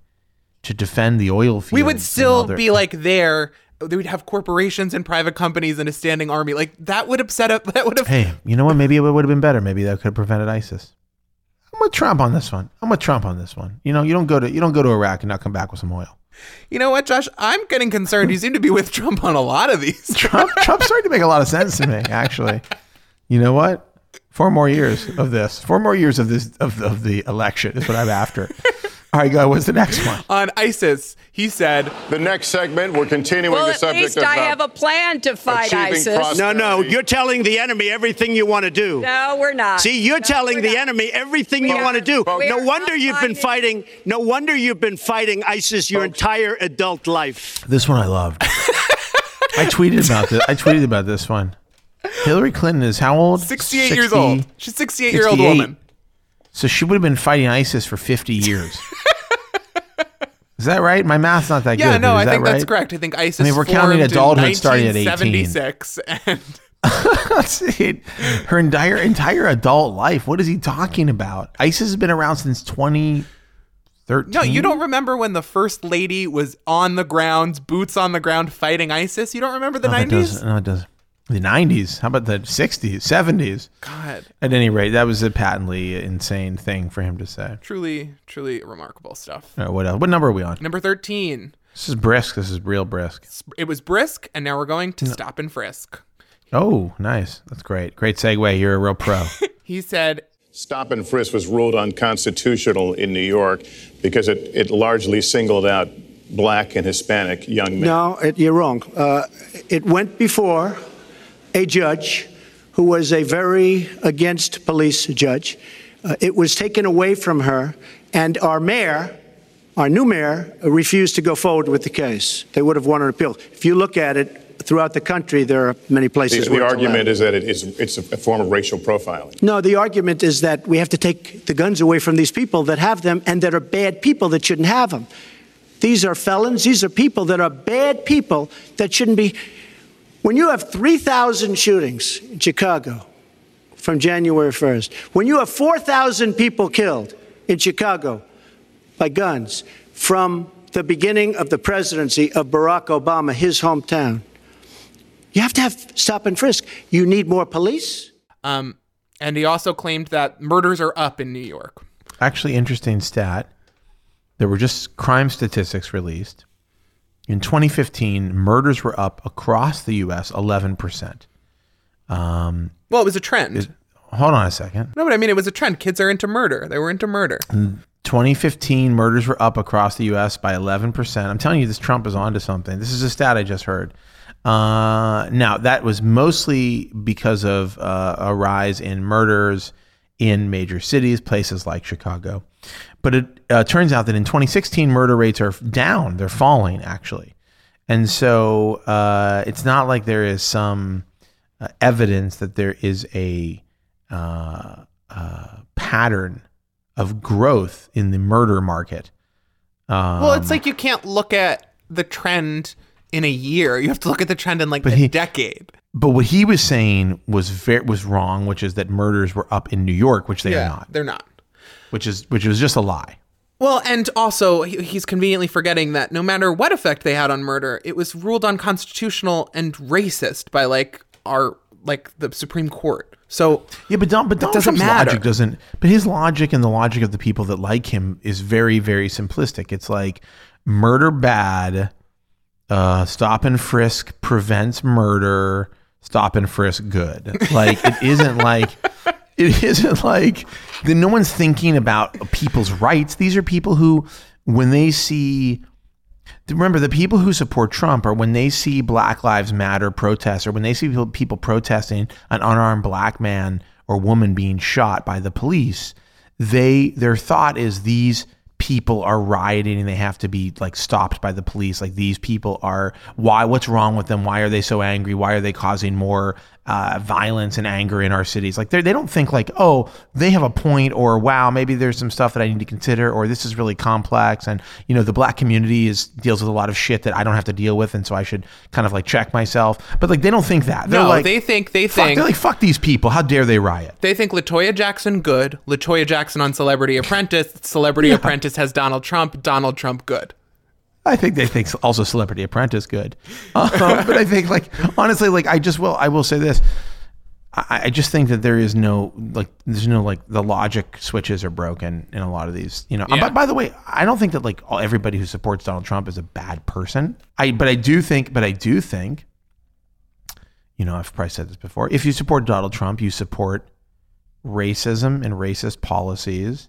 to defend the oil fields. We would still other- be like there. They would have corporations and private companies and a standing army. Like that would have set up. That would have. Hey, you know what? Maybe it would have been better. Maybe that could have prevented ISIS. I'm with Trump on this one. I'm with Trump on this one. You know, you don't go to you don't go to Iraq and not come back with some oil. You know what, Josh? I'm getting concerned. You seem to be with Trump on a lot of these. Trump Trump's starting to make a lot of sense to me, actually. You know what? Four more years of this. Four more years of this of, of the election is what I'm after. All right, go. What's the next one? On ISIS, he said, The next segment, we're continuing Well, the at subject least of I uh, have a plan to fight ISIS. prosperity. No, no, you're telling the enemy everything you want to do. No, we're not. See, you're No, telling the not. enemy everything you want to do. we No wonder you've been fighting. No wonder you've been fighting ISIS your entire adult life. This one I loved. I tweeted about this. I tweeted about this one. Hillary Clinton is how old? 68 years old. She's a 68 year old woman. So she would have been fighting ISIS for 50 years. is that right? My math's not that Yeah, good. Yeah, no, I that think that's correct. I think ISIS. I mean, we're counting adulthood starting at 18. 1976, and. Her entire entire adult life. What is he talking about? ISIS has been around since 2013. no, you don't remember when the first lady was on the ground, boots on the ground, fighting ISIS. You don't remember the No, 90s? does. No, it does. The 90s. How about the 60s, 70s? God, At any rate, that was a patently insane thing for him to say. truly, truly remarkable stuff. All right, what else? What number are we on? Number 13. This is brisk. This is real brisk. It was brisk, and now we're going to stop and frisk. Oh, nice. That's great. Great segue. You're a real pro. He said, Stop and frisk was ruled unconstitutional in New York because it, it largely singled out black and Hispanic young men. No, it, you're wrong. Uh, it went before, a judge who was a very against police judge. Uh, it was taken away from her, and our mayor, our new mayor, refused to go forward with the case. They would have won an appeal. If you look at it throughout the country, there are many places The, the argument is that it is, it's a form of racial profiling. No, the argument is that we have to take the guns away from these people that have them and that are bad people that shouldn't have them. These are felons. These are people that are bad people that shouldn't be. When you have 3,000 shootings in Chicago from January 1st, when you have 4,000 people killed in Chicago by guns from the beginning of the presidency of Barack Obama, his hometown, you have to have stop and frisk. You need more police. Um, and he also claimed that murders are up in New York. Actually, interesting stat. There were just crime statistics released. In 2015, murders were up across the U.S. 11%. Um, Well, it was a trend. hold on a second. no, but I mean, it was a trend. Kids are into murder. They were into murder. 2015 murders were up across the U.S. by 11%. I'm telling you, this Trump is onto something. This is a stat I just heard. Uh, now, that was mostly because of uh, a rise in murders in major cities, places like Chicago. But it uh, turns out that in 2016, murder rates are down. They're falling, actually. And so uh, it's not like there is some uh, evidence that there is a uh, uh, pattern of growth in the murder market. Um, well, it's like you can't look at the trend in a year. You have to look at the trend in like a he- decade. but what he was saying was very, was wrong, which is that murders were up in New York, which they are not, they're not. Which is which was just a lie. Well, and also he's conveniently forgetting that no matter what effect they had on murder, it was ruled unconstitutional and racist by like our like the Supreme Court. So Yeah, but Don, but Donald doesn't Trump's matter. logic doesn't. But his logic and the logic of the people that like him is very, very simplistic. It's like murder bad, uh, stop and frisk prevents murder, stop and frisk good. Like it isn't like it isn't like the, no one's thinking about people's rights. These are people who, when they see remember the people who support Trump are when they see Black Lives Matter protests or when they see people, people protesting an unarmed black man or woman being shot by the police, they their thought is these people are rioting and they have to be like stopped by the police. Like these people are why what's wrong with them? Why are they so angry? Why are they causing more uh, violence and anger in our cities. Like they they don't think like oh they have a point or wow maybe there's some stuff that I need to consider or this is really complex and you know the black community is deals with a lot of shit that I don't have to deal with and so I should kind of like check myself. But like they don't think that. They're no, like they think they fuck, think they're like fuck these people. How dare they riot? They think Latoya Jackson good, Latoya Jackson on Celebrity Apprentice, Celebrity Apprentice has Donald Trump, Donald Trump good. I think they think also Celebrity Apprentice good, um, but I think like honestly, like I just will I will say this. I, I just think that there is no like there's no like the logic switches are broken in a lot of these. You know. Yeah. By, by the way, I don't think that like all, everybody who supports Donald Trump is a bad person. I but I do think but I do think. You know, I've probably said this before. If you support Donald Trump, you support racism and racist policies.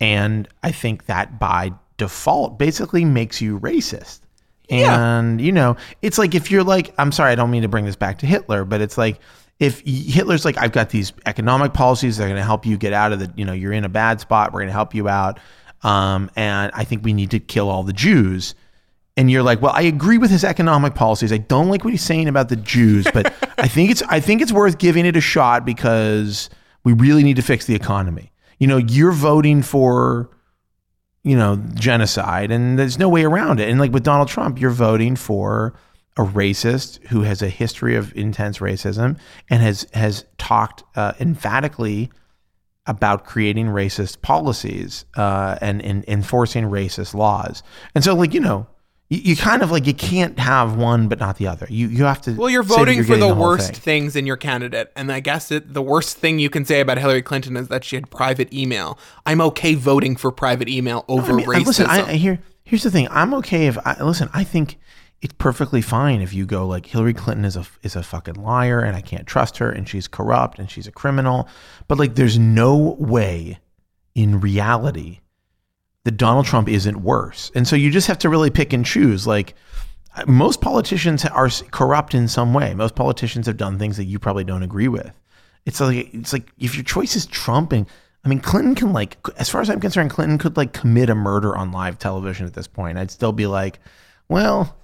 And I think that by default basically makes you racist. And, you know, it's like if you're like, I'm sorry, I don't mean to bring this back to Hitler, but it's like if Hitler's like, I've got these economic policies that are going to help you get out of the, you know, you're in a bad spot, we're going to help you out. Um, and I think we need to kill all the Jews. And you're like, well, I agree with his economic policies. I don't like what he's saying about the Jews, but I think it's I think it's worth giving it a shot because we really need to fix the economy. You know, you're voting for you know, genocide and there's no way around it. And like with Donald Trump, you're voting for a racist who has a history of intense racism and has has talked uh, emphatically about creating racist policies uh, and, and enforcing racist laws. And so, like you know, you, you kind of like you can't have one but not the other. You you have to. Well, you're voting you're for getting the, worst thing. things in your candidate, and I guess it, the worst thing you can say about Hillary Clinton is that she had private email. I'm okay voting for private email over I mean, I- racism. Listen, I, I hear. Here's the thing. I'm okay if I listen. I think it's perfectly fine if you go like Hillary Clinton is a is a fucking liar and I can't trust her and she's corrupt and she's a criminal. But like, there's no way in reality that Donald Trump isn't worse. And so you just have to really pick and choose. Like, uh, most politicians are corrupt in some way. Most politicians have done things that you probably don't agree with. It's like it's like if your choice is Trump and I mean Clinton can like as far as I'm concerned, Clinton could like commit a murder on live television at this point. I'd still be like, well,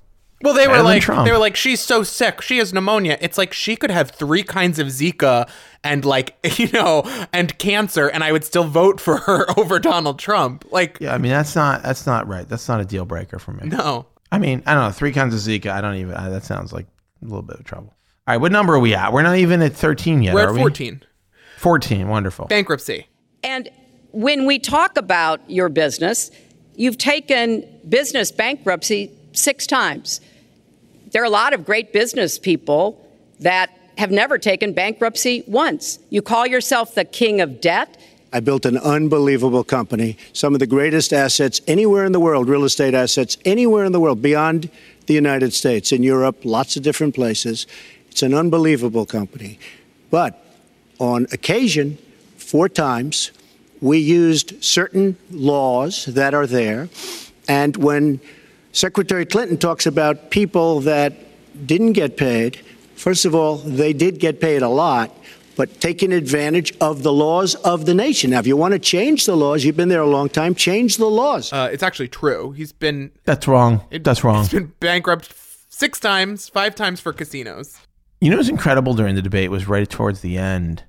Well, they were like, Trump. they were like, she's so sick. She has pneumonia. It's like she could have three kinds of Zika and like, you know, and cancer, and I would still vote for her over Donald Trump. Like, yeah, I mean that's not that's not right. That's not a deal breaker for me. no. I mean, I don't know, three kinds of Zika. I don't even. I, that sounds like a little bit of trouble. All right, what number are we at? We're not even at 13 yet. We're are at we? 14. 14. Wonderful. Bankruptcy. And when we talk about your business, you've taken business bankruptcy six times. There are a lot of great business people that have never taken bankruptcy once. You call yourself the king of debt. I built an unbelievable company, some of the greatest assets anywhere in the world, real estate assets anywhere in the world, beyond the United States, in Europe, lots of different places. It's an unbelievable company. But on occasion, four times, we used certain laws that are there. And when Secretary Clinton talks about people that didn't get paid, first of all, they did get paid a lot, but taking advantage of the laws of the nation. Now, if you want to change the laws, you've been there a long time, change the laws. Uh, it's actually true. He's been That's wrong. That's wrong. he's been bankrupt six times, five times for casinos. You know what's incredible during the debate was right towards the end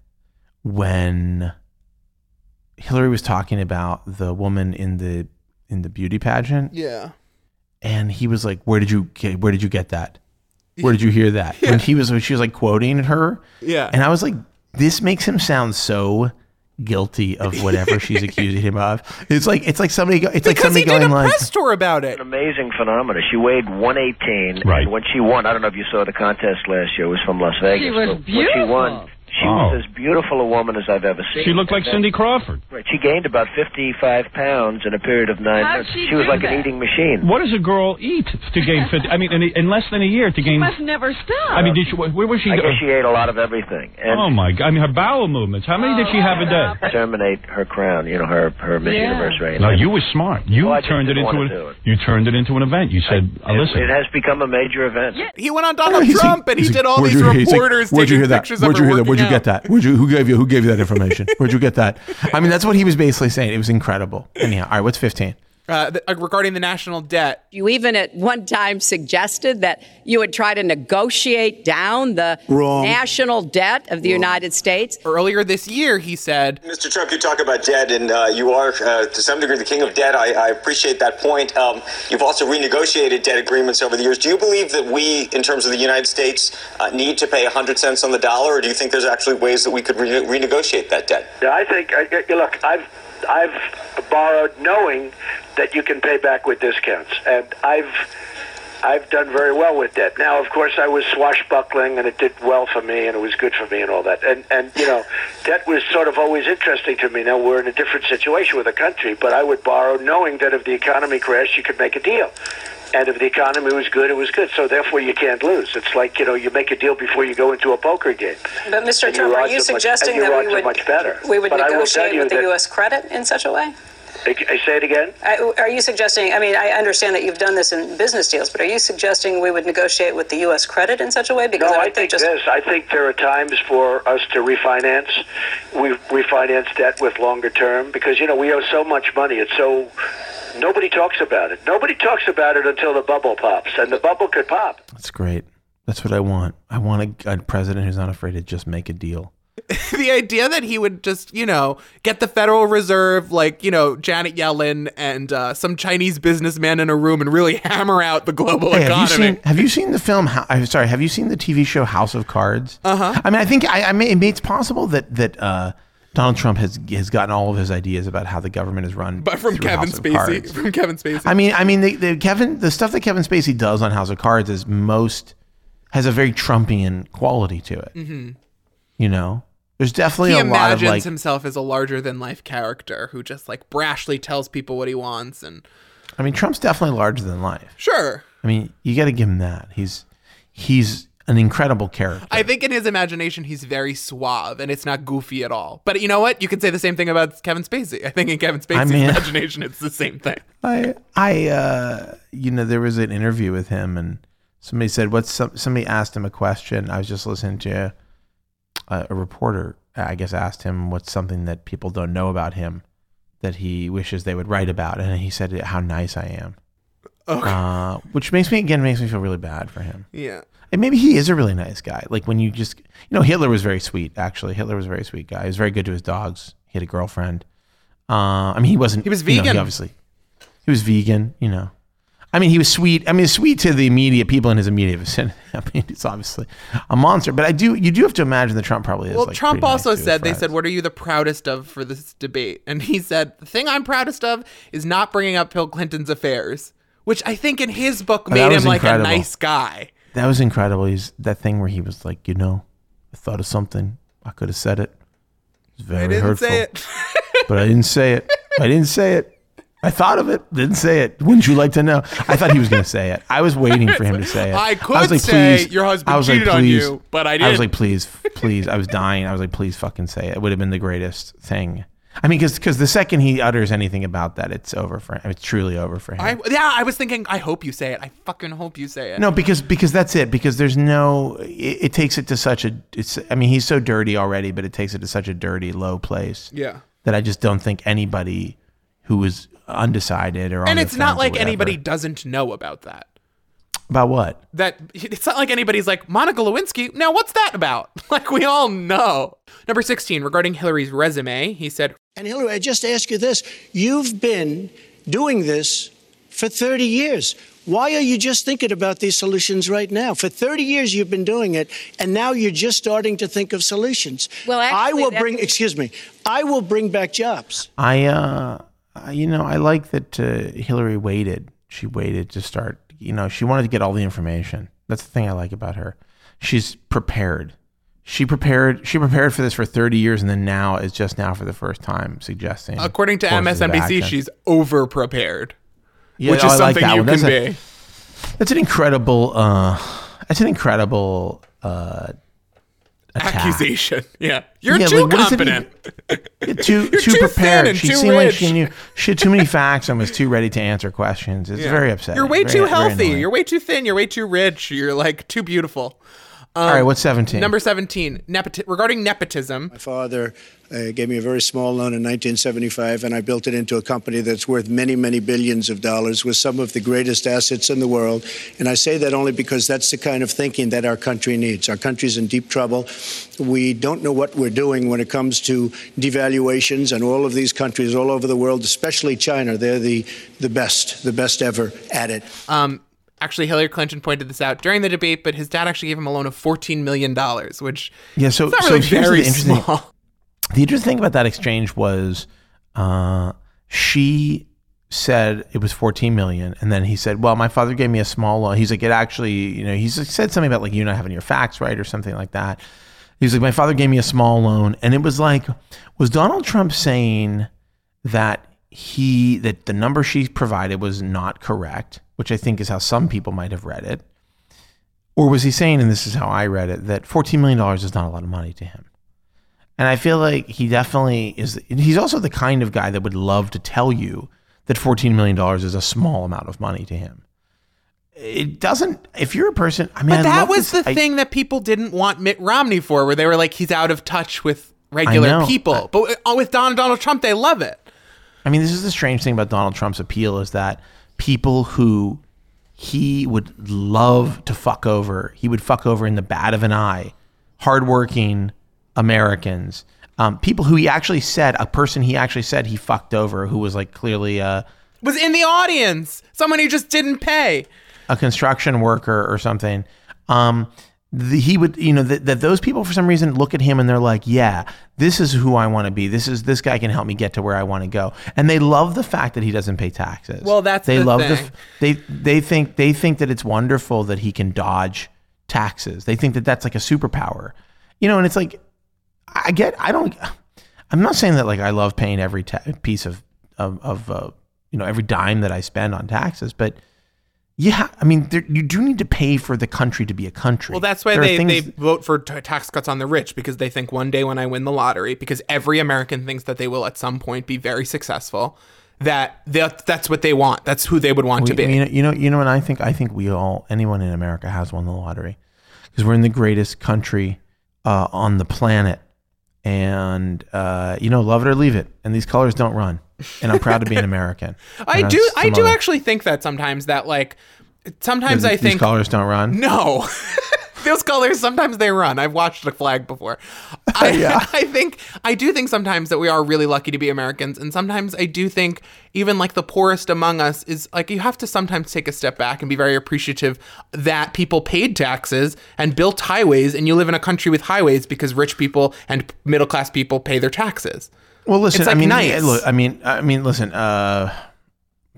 when Hillary was talking about the woman in the in the beauty pageant, Yeah. And he was like, "Where did you get? Where did you get that? Where did you hear that?" And he was, she was like quoting her, Yeah. and I was like, "This makes him sound so." guilty of whatever she's accusing him of it's like it's like somebody go, it's like somebody he did going a like press tour about it. An amazing phenomenon. She weighed 118. Right. And when she won, I don't know if you saw the contest last year. It was from Las Vegas. She was but When she won, beautiful. She Oh. was as beautiful a woman as I've ever seen. She looked like then- Cindy Crawford. Right. She gained about 55 pounds in a period of nine How'd months. she was like that? an eating machine. What does a girl eat to gain 50? I mean, in, in less than a year to gain. She must never stop. I mean, did she, where was she? I guess she ate a lot of everything. And oh my God! I mean, her bowel movements. How many did she have a day? Oh, terminate her crown, you know, her, her Miss Yeah. Universe reign. No, you were smart. You Well, turned it into wanna a, it. you turned it into an event. You said, it, "Listen, it has become a major event. He went on Donald He's like- Trump and he he's did all these you hear-" he's like, reporters taking hear that? pictures Where'd of you hear that? You get that? Where'd you? Who gave you? Who gave you that information? Where'd you get that? I mean, that's what he was basically saying. It was incredible. Anyhow, all right. What's fifteen? Uh, th- uh, regarding the national debt. You even at one time suggested that you would try to negotiate down the Wrong. national debt of the United States. Earlier this year, he said, Mr. Trump, you talk about debt, and uh, you are, uh, to some degree, the king of debt. I, I appreciate that point. Um, you've also renegotiated debt agreements over the years. Do you believe that we, in terms of the United States, uh, need to pay 100 cents on the dollar, or do you think there's actually ways that we could re- renegotiate that debt? Yeah, I think. I, I- look, I've I've borrowed knowing that you can pay back with discounts, and I've I've done very well with that. Now, of course, I was swashbuckling, and it did well for me, and it was good for me, and all that. And and you know, that was sort of always interesting to me. Now we're in a different situation with the country, but I would borrow knowing that if the economy crashed, you could make a deal. And if the economy was good, it was good. So therefore, you can't lose. It's like you know, you make a deal before you go into a poker game. But Mr. Trump, are you much- suggesting your that we would much we would But I will tell negotiate with the that- U.S. credit in such a way? I, I say it again. I, are you suggesting? I mean, I understand that you've done this in business deals, but are you suggesting we would negotiate with the U.S. credit in such a way? Because No, I, I would think just this. I think there are times for us to refinance. We refinance debt with longer term because you know we owe so much money. It's so nobody talks about it. Nobody talks about it until the bubble pops, and the bubble could pop. That's great. That's what I want. I want a, a president who's not afraid to just make a deal. the idea that he would just, you know, get the Federal Reserve, like, you know, Janet Yellen and uh, some Chinese businessman in a room and really hammer out the global Hey, have you economy. seen Have you seen the film? I'm sorry. Have you seen the TV show House of Cards? Uh Uh-huh. I mean, I think I, I mean it's possible that that uh, Donald Trump has has gotten all of his ideas about how the government is run, but from Kevin House Spacey. From Kevin Spacey. I mean, I mean, the, the Kevin, the stuff that Kevin Spacey does on House of Cards is most has a very Trumpian quality to it. hmm You know, there's definitely He a lot of imagines like. himself as a larger than life character who just like brashly tells people what he wants and I mean, Trump's definitely larger than life. sure. I mean, you got to give him that. He's he's an incredible character. I think in his imagination he's very suave and it's not goofy at all. But you know what? You could say the same thing about Kevin Spacey. I think in Kevin Spacey's mean- imagination it's the same thing. I I uh you know there was an interview with him and Somebody said, "What's some?" Somebody asked him a question. I was just listening to a, a reporter. I guess asked him what's something that people don't know about him that he wishes they would write about, and he said, "How nice I am." Okay. Uh, which makes me again makes me feel really bad for him. Yeah. And maybe he is a really nice guy. Like when you just, you know, Hitler was very sweet. Actually, Hitler was a very sweet guy. He was very good to his dogs. He had a girlfriend. Uh, I mean, he wasn't. He was you know, vegan. he obviously, he was vegan. You know, I mean, he was sweet. I mean, sweet to the immediate people in his immediate vicinity. I mean, he's obviously a monster. But I do, you do have to imagine that Trump probably is. Well, like, Trump pretty nice also said, they said, What are you the proudest of for this debate? And he said, The thing I'm proudest of is not bringing up Bill Clinton's affairs, which I think in his book Oh, made him like incredible. a nice guy. That was incredible. He's that thing where he was like, you know, I thought of something. I could have said it. It was very I didn't hurtful. say it. but I didn't say it. I didn't say it. I thought of it, didn't say it. Wouldn't you like to know? I thought he was going to say it. I was waiting for him to say it. I could was like, say please. your husband I was like, cheated on you, but I didn't. I was like, please, please. I was dying. I was like, please, fucking say it. It would have been the greatest thing. I mean, because the second he utters anything about that, it's over for him. It's truly over for him. I, yeah, I was thinking, I hope you say it. I fucking hope you say it. No, because because that's it. Because there's no. It, it takes it to such a. It's. I mean, he's so dirty already, but it takes it to such a dirty, low place. Yeah. That I just don't think anybody who is undecided or and it's not like anybody doesn't know about that. about what. That it's not like anybody's like Monica Lewinsky. Now, what's that about? Like we all know. Number sixteen, regarding Hillary's resume, he said, And Hillary, I just ask you this. You've been doing this for 30 years. Why are you just thinking about these solutions right now? For 30 years you've been doing it, and now you're just starting to think of solutions. Well, I will bring, excuse me, I will bring back jobs. I uh, I- you know, I like that uh, Hillary waited. She waited to start. You know, she wanted to get all the information. That's the thing I like about her. She's prepared. She prepared. She prepared for this for 30 years, and then now is just now for the first time suggesting. according to MSNBC, she's over prepared, Yeah, which oh, is I like something that you one. can a- be. That's an incredible. Uh, that's an incredible uh, attack. Accusation. Yeah, you're Yeah, too like, what does it competent. too You're too too prepared. she too seemed like she knew she had too many facts and was too ready to answer questions. It's Yeah. very upsetting. You're way Very- too healthy. You're way too thin. You're way too rich. You're like too beautiful. Um, All right, what's 17? Number 17, nepoti- regarding nepotism. My father uh, gave me a very small loan in 1975, and I built it into a company that's worth many, many billions of dollars with some of the greatest assets in the world. And I say that only because that's the kind of thinking that our country needs. Our country's in deep trouble. We don't know what we're doing when it comes to devaluations, and all of these countries all over the world, especially China, they're the, the best, the best ever at it. Um, actually, Hillary Clinton pointed this out during the debate, but his dad actually gave him a loan of $14 million, which Yeah, so is not so really here's very the interesting. small. The interesting thing about that exchange was, uh, she said it was 14 million, and then he said, "Well, my father gave me a small loan." He's like, "It actually, you know," he said something about like you not having your facts right or something like that. He's like, "My father gave me a small loan," and it was like, was Donald Trump saying that he that the number she provided was not correct, which I think is how some people might have read it. Or was he saying, and this is how I read it, that $14 million is not a lot of money to him? And I feel like he definitely is. He's also the kind of guy that would love to tell you that $14 million is a small amount of money to him. It doesn't, if you're a person, I mean, But I that was this- the I- thing that people didn't want Mitt Romney for, where they were like, he's out of touch with regular people. But with- with Don, Donald Trump, they love it. I mean, this is the strange thing about Donald Trump's appeal is that people who he would love to fuck over, he would fuck over in the bat of an eye, hardworking Americans, um, people who he actually said, a person he actually said he fucked over, who was like clearly a, Was in the audience. Someone who just didn't pay. a construction worker or something. Um, the, he would, you know, that, that those people for some reason look at him and they're like, yeah, this is who I want to be. This is this guy can help me get to where I want to go. And they love the fact that he doesn't pay taxes. Well, that's they the love thing. the they they think they think that it's wonderful that he can dodge taxes. They think that that's like a superpower, you know. And it's like, I get, I don't, I'm not saying that like I love paying every ta- piece of of, of uh, you know every dime that I spend on taxes, but yeah, I mean, there, you do need to pay for the country to be a country. Well, that's why There they, they vote for t- tax cuts on the rich because they think one day when I win the lottery, because every American thinks that they will at some point be very successful, that that that's what they want. That's who they would want to be. You know, you know, you know what I think? I think we all, anyone in America has won the lottery because we're in the greatest country uh, on the planet, and uh, you know, love it or leave it. And these colors don't run, and I'm proud to be an American. I And do I do other- actually think that sometimes that like sometimes these- I think colors don't run. No. Those colors sometimes they run. I've watched a flag before. I, Yeah. I think I do think sometimes that we are really lucky to be Americans, and sometimes I do think even like the poorest among us is like you have to sometimes take a step back and be very appreciative that people paid taxes and built highways, and you live in a country with highways because rich people and middle class people pay their taxes. Well, listen. Like, I mean, nice. look. I mean, I mean, listen. Uh,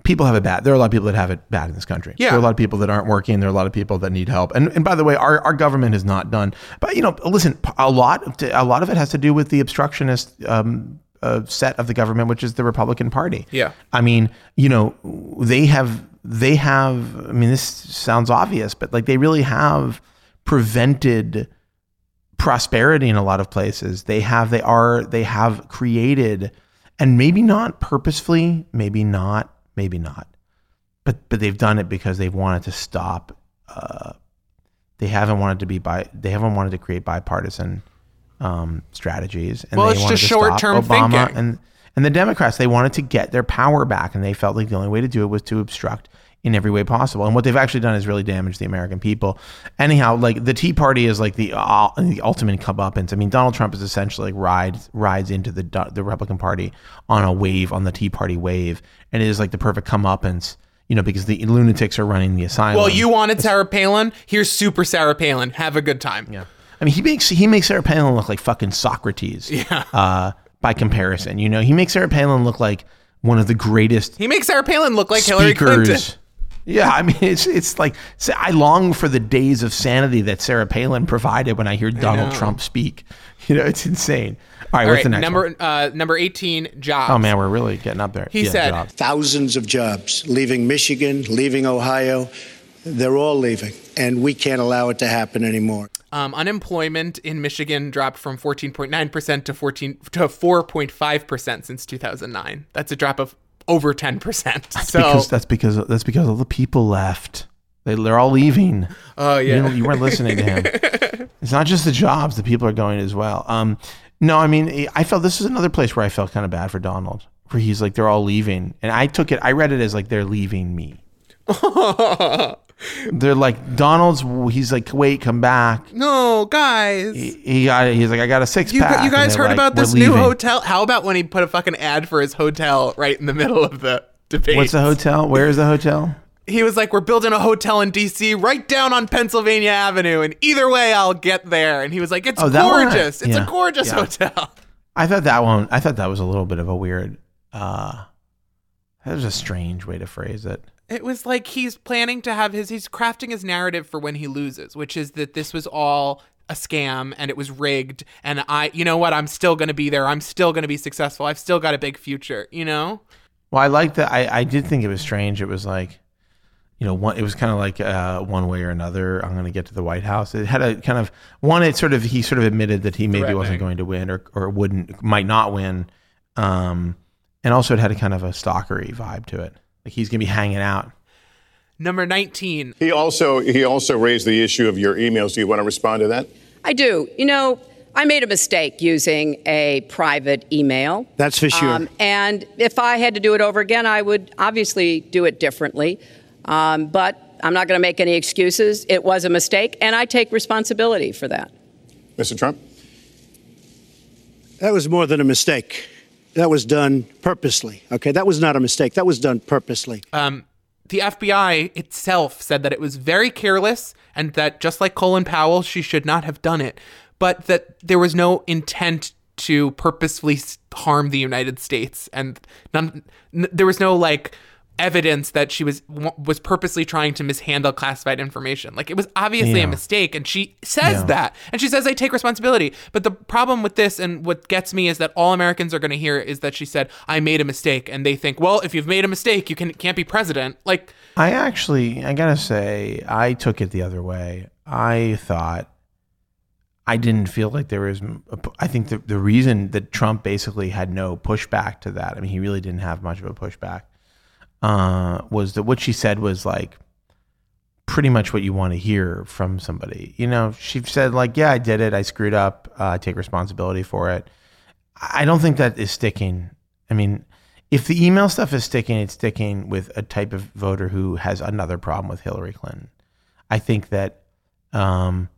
people have it bad. There are a lot of people that have it bad in this country. Yeah. There are a lot of people that aren't working. There are a lot of people that need help. And and by the way, our, our government has not done. But you know, listen. A lot a lot of it has to do with the obstructionist um, uh, set of the government, which is the Republican Party. Yeah. I mean, you know, they have they have. I mean, this sounds obvious, but like they really have prevented prosperity in a lot of places. They have they are they have created and maybe not purposefully, maybe not, maybe not. But but they've done it because they've wanted to stop uh they haven't wanted to be by they haven't wanted to create bipartisan um strategies and Well, they it's wanted just short-term Obama thinking. and and the Democrats they wanted to get their power back and they felt like the only way to do it was to obstruct in every way possible. And what they've actually done is really damage the American people. Anyhow, like the Tea Party is like the uh, the ultimate comeuppance. I mean, Donald Trump is essentially like rides rides into the the Republican Party on a wave on the Tea Party wave, and it is like the perfect comeuppance. You know, because the lunatics are running the asylum. Well, you wanted Sarah Palin. Here's Super Sarah Palin. Have a good time. Yeah. I mean, he makes he makes Sarah Palin look like fucking Socrates. Yeah. Uh, by comparison, you know, he makes Sarah Palin look like one of the greatest He makes Sarah Palin look like Hillary Clinton. Speakers. Yeah, I mean, it's it's like I long for the days of sanity that Sarah Palin provided when I hear Donald know. Trump speak. You know, it's insane. All right, All what's right, the next number one? uh, number eighteen, jobs. Oh man, we're really getting up there. He said- jobs. Thousands of jobs leaving Michigan, leaving Ohio. They're all leaving, and we can't allow it to happen anymore. Um, unemployment in Michigan dropped from 14.9% to 14 to 4.5% since 2009. That's a drop of over 10%. That's so because that's because that's because all the people left. They, they're all leaving. Oh, You, yeah. know, you weren't listening to him. it's not just the jobs; the people are going as well. Um, no, I mean, I felt this is another place where I felt kind of bad for Donald, where he's like they're all leaving, and I took it. I read it as like they're leaving me. they're like Donald's. He's like, wait, come back. no, guys. He, he got. He's like, I got a six You, pack. you guys heard like, about "We're this new leaving." hotel? How about when he put a fucking ad for his hotel right in the middle of the debate? What's the hotel? Where is the hotel? He was like, "We're building a hotel in D.C. right down on Pennsylvania Avenue, and either way, I'll get there." And he was like, "It's Oh, that one gorgeous. it's yeah, a gorgeous yeah. hotel." I thought that one. I thought that was a little bit of a weird. uh That was a strange way to phrase it. It was like he's planning to have his he's crafting his narrative for when he loses, which is that this was all a scam and it was rigged and I you know what, I'm still going to be there. I'm still going to be successful. I've still got a big future, you know? Well, I liked that. I, I did think it was strange. It was like, you know, one. It was kind of like uh, one way or another. I'm going to get to the White House. It had a kind of one. It sort of he sort of admitted that he maybe wasn't going to win or or wouldn't might not win. Um, and also it had a kind of a stalkery vibe to it. Like he's going to be hanging out. Number 19. He also he also raised the issue of your emails. Do you want to respond to that? I do. You know, I made a mistake using a private email. That's for sure. Um, and if I had to do it over again, I would obviously do it differently. Um, but I'm not going to make any excuses. It was a mistake, and I take responsibility for that. Mr. Trump? That was more than a mistake. That was done purposely. Okay, that was not a mistake. That was done purposely. Um the FBI itself said that it was very careless and that just like Colin Powell, she should not have done it, but that there was no intent to purposefully harm the United States and none, n- there was no like evidence that she was was purposely trying to mishandle classified information. Like it was obviously Yeah. a mistake and she says Yeah. that. And she says I take responsibility. But the problem with this and what gets me is that all Americans are going to hear is that she said I made a mistake and they think, "Well, if you've made a mistake, you can can't be president." Like I actually, I gotta say, I took it the other way. I thought, I didn't feel like there was. a I think the the reason that Trump basically had no pushback to that. I mean, he really didn't have much of a pushback. Uh, was that what she said was like pretty much what you want to hear from somebody. You know, she said like, "Yeah, I did it. I screwed up. Uh, I take responsibility for it." I don't think that is sticking. I mean, if the email stuff is sticking, it's sticking with a type of voter who has another problem with Hillary Clinton. I think that, um,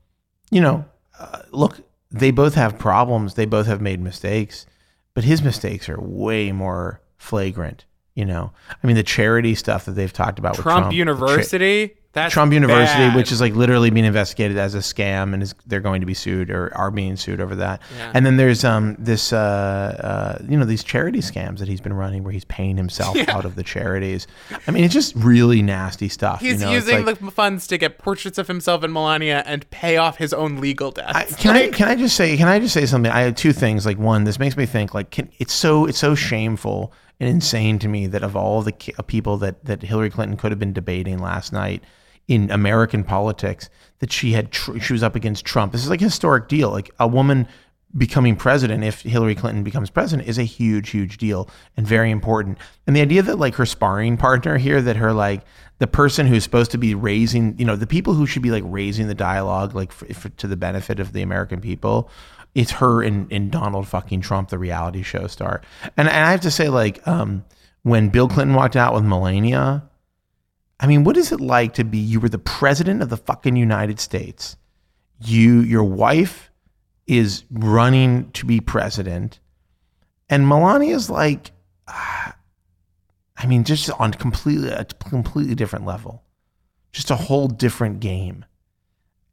you know, uh, look, they both have problems. They both have made mistakes, but his mistakes are way more flagrant. You know, I mean, the charity stuff that they've talked about with Trump Trump, University. That's Trump University, bad. which is like literally being investigated as a scam, and is they're going to be sued or are being sued over that. Yeah. And then there's um this uh, uh you know these charity scams that he's been running where he's paying himself Yeah. out of the charities. I mean, it's just really nasty stuff. He's you know? Using like- the funds to get portraits of himself and Melania and pay off his own legal debts. Can I can I just say can I just say something? I have two things. Like one, this makes me think like can, it's so it's so shameful and insane to me that of all the people that that Hillary Clinton could have been debating last night in American politics, that she had tr- she was up against Trump. This is like a historic deal. Like a woman becoming president if Hillary Clinton becomes president is a huge huge deal and very important. And the idea that like her sparring partner here that her like the person who's supposed to be raising, you know, the people who should be like raising the dialogue like for, for, to the benefit of the American people, it's her and, and Donald fucking Trump, the reality show star. And, and I have to say, like, um, when Bill Clinton walked out with Melania, I mean, what is it like to be you were the president of the fucking United States? You your wife is running to be president, and Melania's like, I mean, just on completely a completely different level, just a whole different game.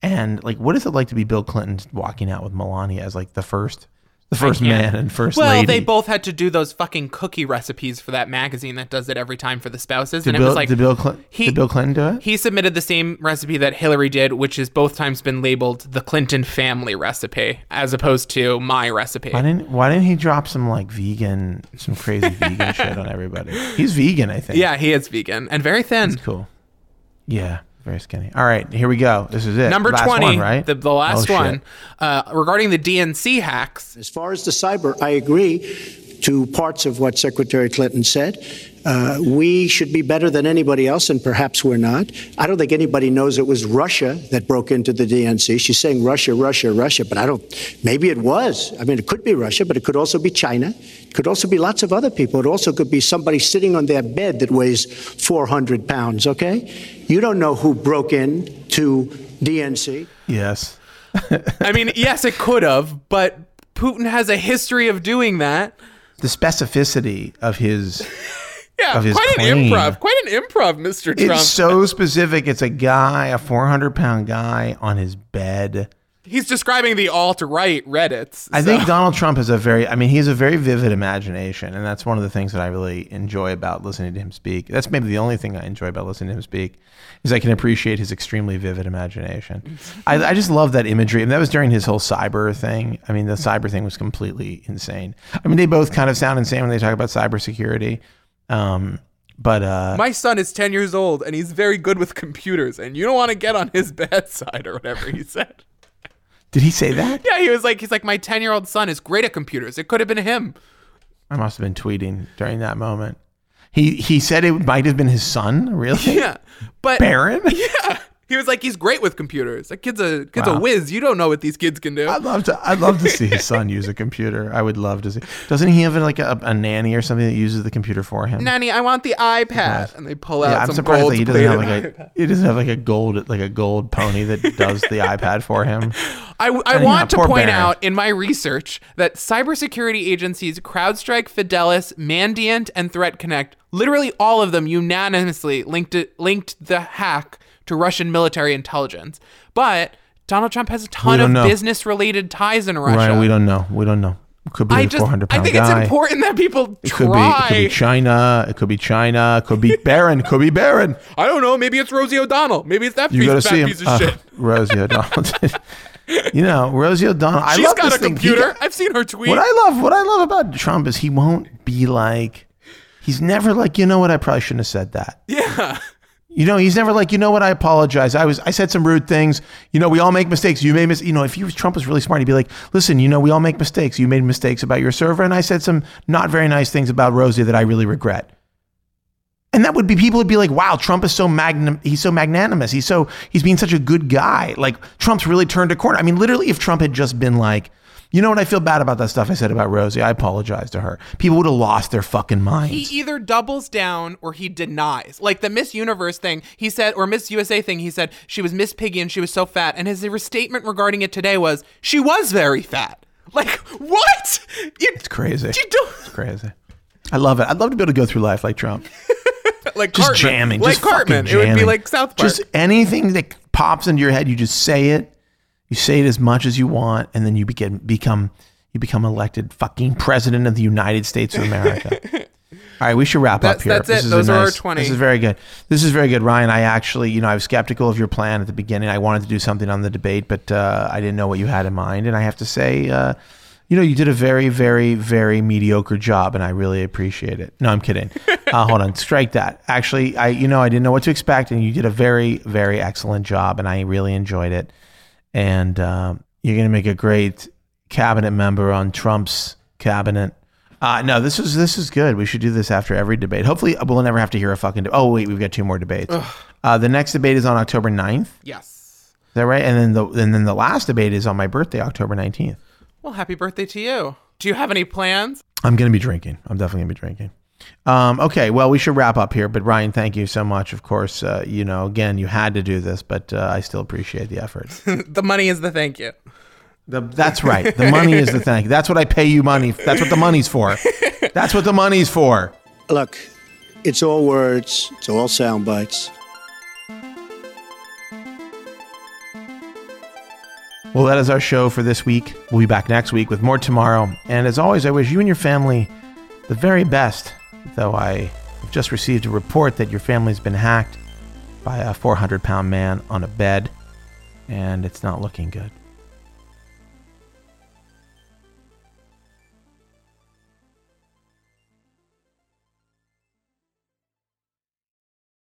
And like, what is it like to be Bill Clinton walking out with Melania as like the first, the first man and first well, lady? they both had to do those fucking cookie recipes for that magazine that does it every time for the spouses, Did and Bill, it was like did Bill Clinton? he- did Bill Clinton do it? he submitted the same recipe that Hillary did, which has both times been labeled the Clinton family recipe, as opposed to my recipe. Why didn't Why didn't he drop some like vegan, some crazy vegan shit on everybody? He's vegan, I think. Yeah, he is vegan and very thin. That's cool. Yeah, very skinny. All right, here we go. This is it. Number Last 20, one, right? the, the last Oh, shit. one, uh, regarding the DNC hacks. As far as the cyber, I agree to parts of what Secretary Clinton said. Uh, we should be better than anybody else, and perhaps we're not. I don't think anybody knows it was Russia that broke into the DNC. She's saying Russia, Russia, Russia, but I don't. Maybe it was. I mean, it could be Russia, but it could also be China. It could also be lots of other people. It also could be somebody sitting on their bed that weighs 400 pounds. Okay, you don't know who broke in to DNC. Yes. I mean, yes, it could have, but Putin has a history of doing that. The specificity of his Yeah, of his quite claim. an improv. Quite an improv, Mr. Trump. It's so specific. It's a guy, a 400 pound guy on his bed. He's describing the alt right Reddits. I think Donald Trump has a very, I mean, he has a very vivid imagination. And that's one of the things that I really enjoy about listening to him speak. That's maybe the only thing I enjoy about listening to him speak is I can appreciate his extremely vivid imagination. I, I just love that imagery. And that was during his whole cyber thing. I mean, the cyber thing was completely insane. I mean, they both kind of sound insane when they talk about cybersecurity. Um, but, uh, My son is 10 years old and he's very good with computers, and you don't want to get on his bad side or whatever he said. Did he say that? Yeah, he was like, he's like, my 10 year old son is great at computers. It could have been him. I must have been tweeting during that moment. He he said it might have been his son. Really? Yeah. But Barron. Yeah. He was like, he's great with computers. That kid's a kid's Wow. a whiz. You don't know what these kids can do. I'd love to. I'd love to see his son use a computer. I would love to see. Doesn't he have like a, a nanny or something that uses the computer for him? Nanny, I want the iPad. And they pull out yeah, I'm some surprised that he doesn't have like a. He doesn't have like a gold like a gold pony that does the iPad for him. I, I Yeah, want to point Barron. out in my research that cybersecurity agencies CrowdStrike, Fidelis, Mandiant, and Threat Connect, literally all of them unanimously linked it, linked the hack to Russian military intelligence. But Donald Trump has a ton of know. business-related ties in Russia. Right? We don't know. We don't know. It could be I a just 400 I pound think guy. it's important that people It could be. It try. could be China. It could be China. It could be Barron. Could be Barron. I don't know. Maybe it's Rosie O'Donnell. Maybe it's that You piece, got to fat see him. piece of Uh, shit. Rosie O'Donnell. you know, Rosie O'Donnell. I She's love got a thing. Computer. got- I've seen her tweet. What I love, what I love about Trump is he won't be like, he's never like, you know what? I probably shouldn't have said that. yeah. You know, he's never like, you know what? I apologize. I was, I said some rude things. You know, we all make mistakes. You made mis. You know, if was Trump was really smart, he'd be like, listen, you know, we all make mistakes. You made mistakes about your server, and I said some not very nice things about Rosie that I really regret. And that would be people would be like, wow, Trump is so magnum. He's so magnanimous. He's so he's being such a good guy. Like Trump's really turned a corner. I mean, literally, if Trump had just been like, you know what? I feel bad about that stuff I said about Rosie. I apologize to her. People would have lost their fucking minds. He either doubles down or he denies. Like the Miss Universe thing, he said, or Miss USA thing, he said she was Miss Piggy and she was so fat. And his statement regarding it today was she was very fat. Like what? You, it's crazy. You don't. It's crazy. I love it. I'd love to be able to go through life like Trump. like just Cartman. jamming, like just Cartman. It would be like South Park. Just anything that pops into your head, you just say it. You say it as much as you want, and then you begin become you become elected fucking president of the United States of America. All right, we should wrap That's- up here. that's This it. is Those are our 20. This is very good. This is very good, Ryan. I actually, you know, I was skeptical of your plan at the beginning. I wanted to do something on the debate, but uh, I didn't know what you had in mind. And I have to say, uh, you know, you did a very, very, very mediocre job, and I really appreciate it. No, I'm kidding. Uh, hold on, strike that. Actually, I, you know, I didn't know what to expect, and you did a very, very excellent job, and I really enjoyed it. And um, you're going to make a great cabinet member on Trump's cabinet. Uh, no, this is this is good. We should do this after every debate. Hopefully, we'll never have to hear a fucking. De- oh wait, we've got two more debates. Uh, the next debate is on October 9th. yes. Is that right? And then the and then the last debate is on my birthday, October 19th. Well, happy birthday to you. Do you have any plans? I'm going to be drinking. I'm definitely going to be drinking. Um, okay, well, we should wrap up here. But Ryan, thank you so much. Of course, uh, you know, again, you had to do this, but uh, I still appreciate the effort. the money is the thank you. The, that's right. The money is the thing. That's what I pay you money. That's what the money's for. That's what the money's for. Look, it's all words, it's all sound bites. Well, that is our show for this week. We'll be back next week with more tomorrow. And as always, I wish you and your family the very best. Though I have just received a report that your family's been hacked by a 400 pound man on a bed, and it's not looking good.